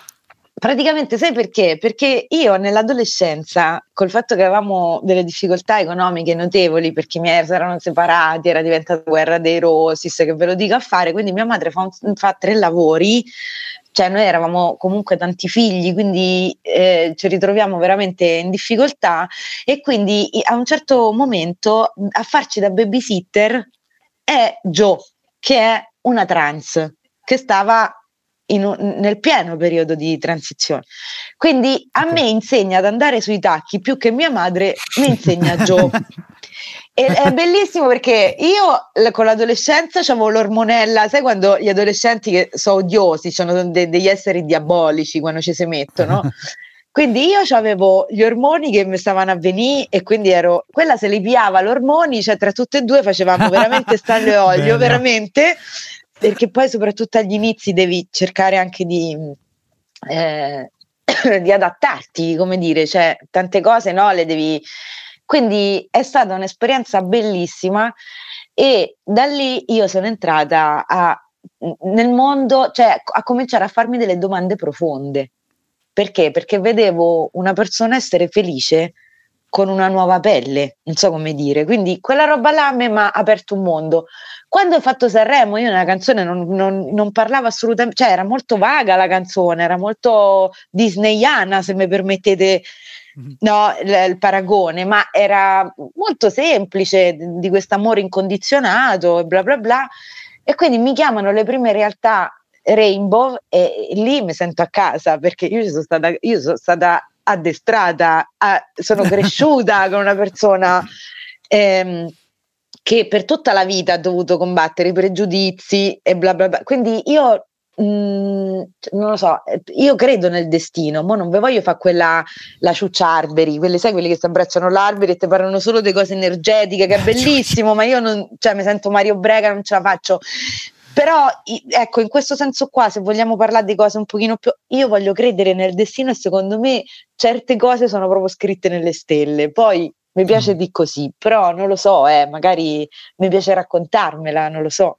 Speaker 3: praticamente sai perché? Perché io nell'adolescenza, col fatto che avevamo delle difficoltà economiche notevoli, perché i miei erano separati, era diventata guerra dei Rosis, che ve lo dico a fare, quindi mia madre fa, un, fa tre lavori cioè noi eravamo comunque tanti figli, quindi eh, ci ritroviamo veramente in difficoltà e quindi a un certo momento a farci da babysitter è Joe, che è una trans, che stava un, nel pieno periodo di transizione. Quindi a me insegna ad andare sui tacchi più che mia madre mi insegna Joe. (laughs) E, è (laughs) bellissimo perché io con l'adolescenza avevo l'ormonella, sai quando gli adolescenti che sono odiosi, sono de- degli esseri diabolici quando ci si mettono. (laughs) Quindi io avevo gli ormoni che mi stavano a venire e quindi ero quella se li piava gli ormoni, cioè tra tutte e due facevamo veramente stalle olio, (laughs) veramente, perché poi soprattutto agli inizi devi cercare anche di, eh, (coughs) di adattarti, come dire, cioè tante cose no, le devi quindi è stata un'esperienza bellissima e da lì io sono entrata a, nel mondo, cioè a cominciare a farmi delle domande profonde. Perché? Perché vedevo una persona essere felice con una nuova pelle, non so come dire. Quindi quella roba là mi ha aperto un mondo. Quando ho fatto Sanremo, io nella canzone non, non, non, parlavo assolutamente, cioè era molto vaga la canzone, era molto disneyana, se mi permettete (laughs) no, il, il, paragone, ma era molto semplice di questo amore incondizionato e bla bla bla. E quindi mi chiamano le prime realtà Rainbow e, lì mi sento a casa perché io sono stata, io sono stata addestrata, a, sono (laughs) cresciuta con una persona ehm, che per tutta la vita ha dovuto combattere i pregiudizi e bla bla bla. Quindi io Mm, non lo so, eh, io credo nel destino, ma non ve voglio fare quella la ciucciarberi, quelli sai quelli che si abbracciano l'albero e ti parlano solo di cose energetiche, che è (laughs) bellissimo, ma io non, cioè mi sento Mario Brega, non ce la faccio. Però ecco, in questo senso qua, se vogliamo parlare di cose un pochino più, io voglio credere nel destino e secondo me certe cose sono proprio scritte nelle stelle. Poi mi piace mm. di così, però non lo so, eh, magari mi piace raccontarmela, non lo so.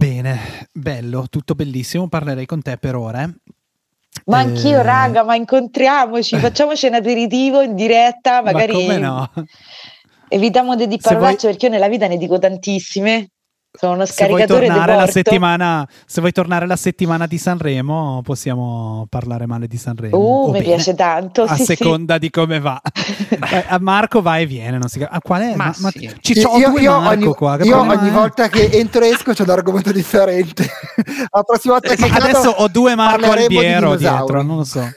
Speaker 1: Bene, bello, tutto bellissimo, parlerei con te per ore.
Speaker 3: Ma eh... anch'io, raga, ma incontriamoci, (laughs) facciamoci un aperitivo in diretta, magari... Ma come no? Evitiamo di parolacce vuoi... perché io nella vita ne dico tantissime. Sono uno scaricatore
Speaker 1: se vuoi, la settimana, se vuoi tornare la settimana di Sanremo, possiamo parlare male di Sanremo.
Speaker 3: Uh, mi bene, piace tanto.
Speaker 1: A
Speaker 3: sì,
Speaker 1: seconda
Speaker 3: sì.
Speaker 1: di come va. (laughs) Eh, a Marco va e viene. Non si... ah, qual è?
Speaker 2: Ma,
Speaker 1: ma,
Speaker 2: sì.
Speaker 1: ci sono io, io ogni,
Speaker 4: qua, io ogni volta che entro e esco c'è un argomento differente. (laughs) la prossima volta che
Speaker 1: Adesso ho due Marco Albiero di dietro, non lo so. (laughs)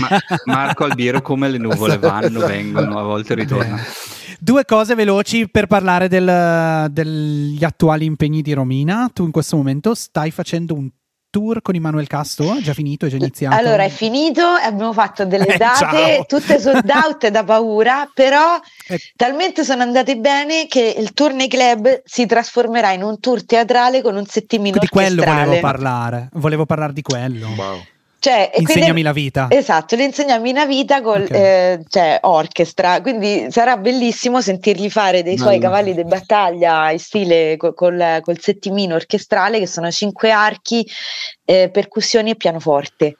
Speaker 2: ma, Marco Albiero come le nuvole vanno, vengono, a volte ritornano.
Speaker 1: Due cose veloci per parlare del, degli attuali impegni di Romina. Tu in questo momento stai facendo un tour con Emanuele Casto? È già finito? È già iniziato?
Speaker 3: Allora, è finito, abbiamo fatto delle eh, date, tutte sold out da paura, però eh. talmente sono andate bene che il tour nei club si trasformerà in un tour teatrale con un settimino
Speaker 1: Di quello volevo parlare, volevo parlare di quello. Wow.
Speaker 3: Cioè,
Speaker 1: insegnami quindi, la vita.
Speaker 3: Esatto, le insegnami la vita con okay. eh, cioè, orchestra, quindi sarà bellissimo sentirgli fare dei suoi cavalli di battaglia in stile col, col, col, settimino orchestrale che sono cinque archi, eh, percussioni e pianoforte.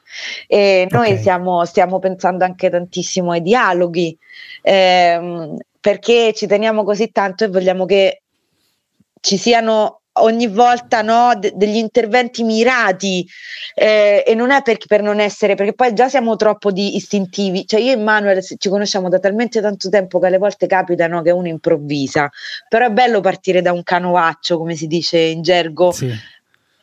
Speaker 3: E noi okay. siamo, stiamo pensando anche tantissimo ai dialoghi, ehm, perché ci teniamo così tanto e vogliamo che ci siano ogni volta no, de- degli interventi mirati eh, e non è perché per non essere perché poi già siamo troppo di istintivi. Cioè io e Manuel ci conosciamo da talmente tanto tempo che alle volte capita no, che uno improvvisa. Però è bello partire da un canovaccio come si dice in gergo sì.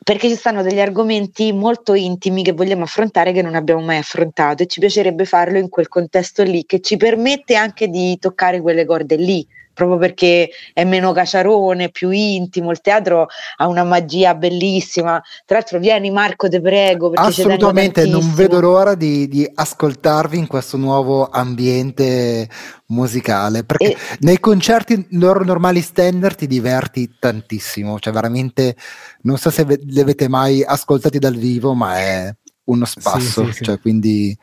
Speaker 3: perché ci stanno degli argomenti molto intimi che vogliamo affrontare che non abbiamo mai affrontato e ci piacerebbe farlo in quel contesto lì che ci permette anche di toccare quelle corde lì proprio perché è meno caciarone, più intimo. Il teatro ha una magia bellissima. Tra l'altro, vieni Marco, te prego.
Speaker 4: Assolutamente, non vedo l'ora di, di, ascoltarvi in questo nuovo ambiente musicale. Perché e... nei concerti loro normali standard ti diverti tantissimo, cioè veramente non so se li avete mai ascoltati dal vivo, ma è uno spasso, sì, sì, cioè, quindi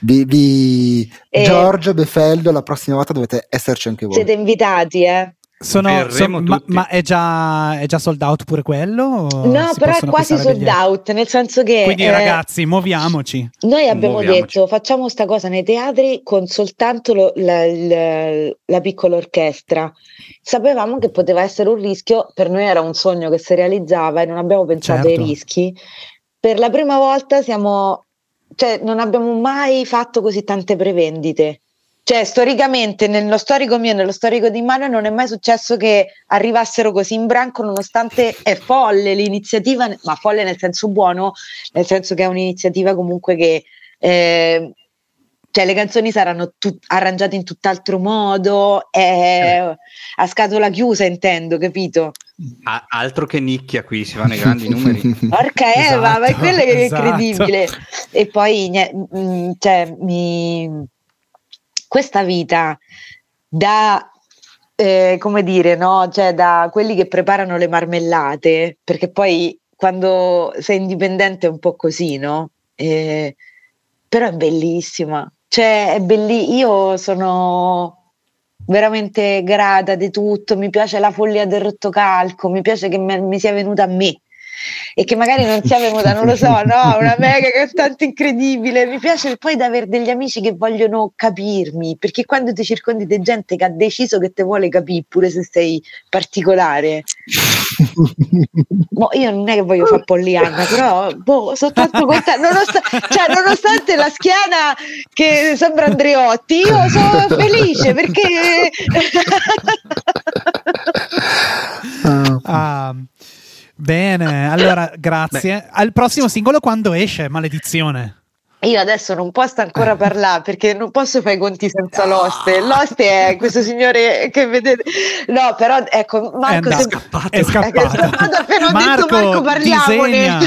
Speaker 4: vi, vi... E... Giorgio Befeldo la prossima volta dovete esserci anche voi
Speaker 3: siete invitati eh
Speaker 1: sono, sono ma, ma, è, già, è già sold out pure quello?
Speaker 3: No, però è quasi sold out, nel senso che...
Speaker 1: Quindi eh, ragazzi, muoviamoci.
Speaker 3: Noi abbiamo muoviamoci. detto, facciamo questa cosa nei teatri con soltanto lo, la, la, la, piccola orchestra. Sapevamo che poteva essere un rischio, per noi era un sogno che si realizzava e non abbiamo pensato certo. ai rischi. Per la prima volta siamo... Cioè, non abbiamo mai fatto così tante prevendite cioè, storicamente, nello storico mio e nello storico di Manuel non è mai successo che arrivassero così in branco, nonostante è folle l'iniziativa, ma folle nel senso buono, nel senso che è un'iniziativa comunque che eh, cioè le canzoni saranno tut- arrangiate in tutt'altro modo, è a scatola chiusa intendo, capito?
Speaker 2: A- altro che nicchia qui, si vanno i grandi (laughs) numeri.
Speaker 3: Porca Eva, esatto, ma quello è esatto. incredibile. E poi, mm, cioè, mi questa vita da eh, come dire, no? Cioè da quelli che preparano le marmellate, perché poi quando sei indipendente è un po' così, no? Eh, però è bellissima. Cioè, è belli- io sono veramente grata di tutto, mi piace la follia del rottocalco, mi piace che mi, mi sia venuta a me e che magari non sia venuta, non lo so, no, una mega cantante incredibile. Mi piace poi di avere degli amici che vogliono capirmi, perché quando ti circondi di gente che ha deciso che ti vuole capire, pure se sei particolare. boh, io non è che voglio fare Pollyanna, però boh, sono tanto contenta, nonostante, cioè, nonostante la schiena che sembra Andreotti, io sono felice perché...
Speaker 1: um. Bene, allora (laughs) grazie. Beh. Al prossimo singolo quando esce? Maledizione.
Speaker 3: Io adesso non posso ancora parlare perché non posso fare i conti senza l'oste. L'oste è questo signore che vedete. No, però ecco, Marco
Speaker 1: è,
Speaker 3: se...
Speaker 1: scappato. è scappato. È scappato (laughs)
Speaker 3: appena Marco, detto Marco parliamone.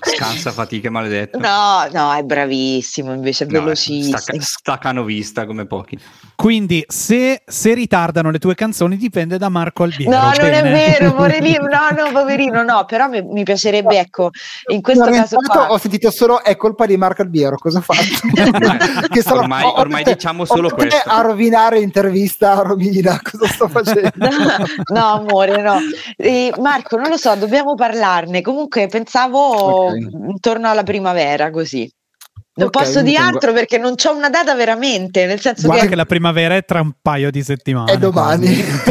Speaker 3: (laughs)
Speaker 2: Scansa fatiche maledetto.
Speaker 3: No, no, è bravissimo, invece è no, velocissimo.
Speaker 2: Sta, staccano vista come pochi.
Speaker 1: Quindi se, se, ritardano le tue canzoni dipende da Marco Albiero.
Speaker 3: No, Bene. non è vero, (laughs) poverino, no, no, poverino, no, però mi, mi piacerebbe, ecco, in questo no, caso qua...
Speaker 4: Ho sentito solo è colpa di Marco Albiero, cosa faccio? (laughs) (laughs)
Speaker 2: che sono, ormai, ho, ormai te, diciamo solo questo.
Speaker 4: A rovinare l'intervista a Romina, cosa sto facendo?
Speaker 3: no, amore, no. E Marco, non lo so, dobbiamo parlarne. Comunque pensavo okay. intorno alla primavera, così. Non okay, posso di altro perché non c'ho una data veramente, nel senso
Speaker 1: Guarda
Speaker 3: che...
Speaker 1: che la primavera è tra un paio di settimane.
Speaker 4: È domani.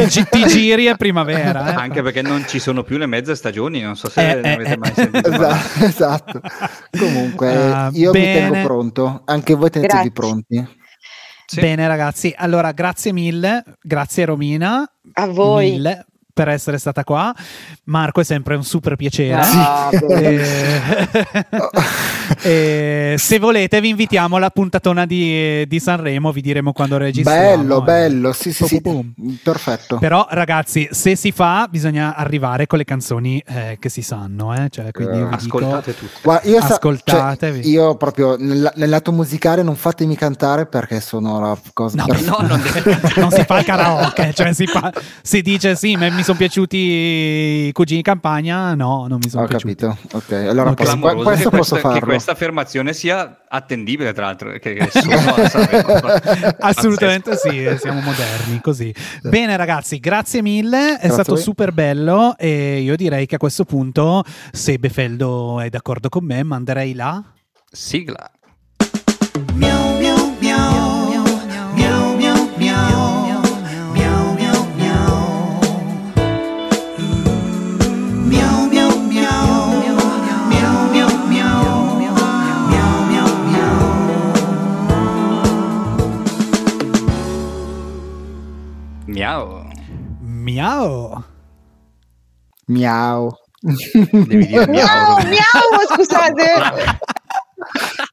Speaker 1: ti, ti, giri è primavera. Eh?
Speaker 2: Anche perché non ci sono più le mezze stagioni, non so se eh, ne avete eh, mai sentito.
Speaker 4: Esatto, esatto. Comunque, uh, io bene. mi tengo pronto, anche voi tenetevi pronti.
Speaker 1: Sì. Bene ragazzi, allora grazie mille, grazie Romina.
Speaker 3: A voi.
Speaker 1: Mille per essere stata qua. Marco è sempre un super piacere.
Speaker 3: Ah, (laughs)
Speaker 1: e... e se volete vi invitiamo alla puntatona di, di Sanremo, vi diremo quando registriamo.
Speaker 4: Bello, eh. bello, sì sì, sì. perfetto.
Speaker 1: Però ragazzi, se si fa bisogna arrivare con le canzoni eh, che si sanno, eh? cioè, quindi uh,
Speaker 2: ascoltate
Speaker 1: dico, tutte.
Speaker 4: io ascoltatevi. Cioè, io proprio nel, nel, lato musicale non fatemi cantare perché sono la cosa...
Speaker 1: No, no non, (laughs) deve, non, si fa il karaoke, cioè si, fa, si dice sì, mi sono piaciuti i cugini in campagna, no, non mi sono piaciuti.
Speaker 4: Ho capito, ok, allora okay. Posso, questo
Speaker 2: posso
Speaker 4: questa, farlo.
Speaker 2: Che questa affermazione sia attendibile, tra l'altro, che, che (laughs) (laughs)
Speaker 1: Assolutamente sì, siamo moderni, così. Bene ragazzi, grazie mille, è grazie stato super bello e io direi che a questo punto, se Befeldo è d'accordo con me, manderei la
Speaker 2: sigla.
Speaker 1: Miau.
Speaker 2: Miau.
Speaker 1: Miau.
Speaker 4: Miau.
Speaker 2: Devi dire (laughs) miau.
Speaker 3: Miau, miau scusate. (laughs)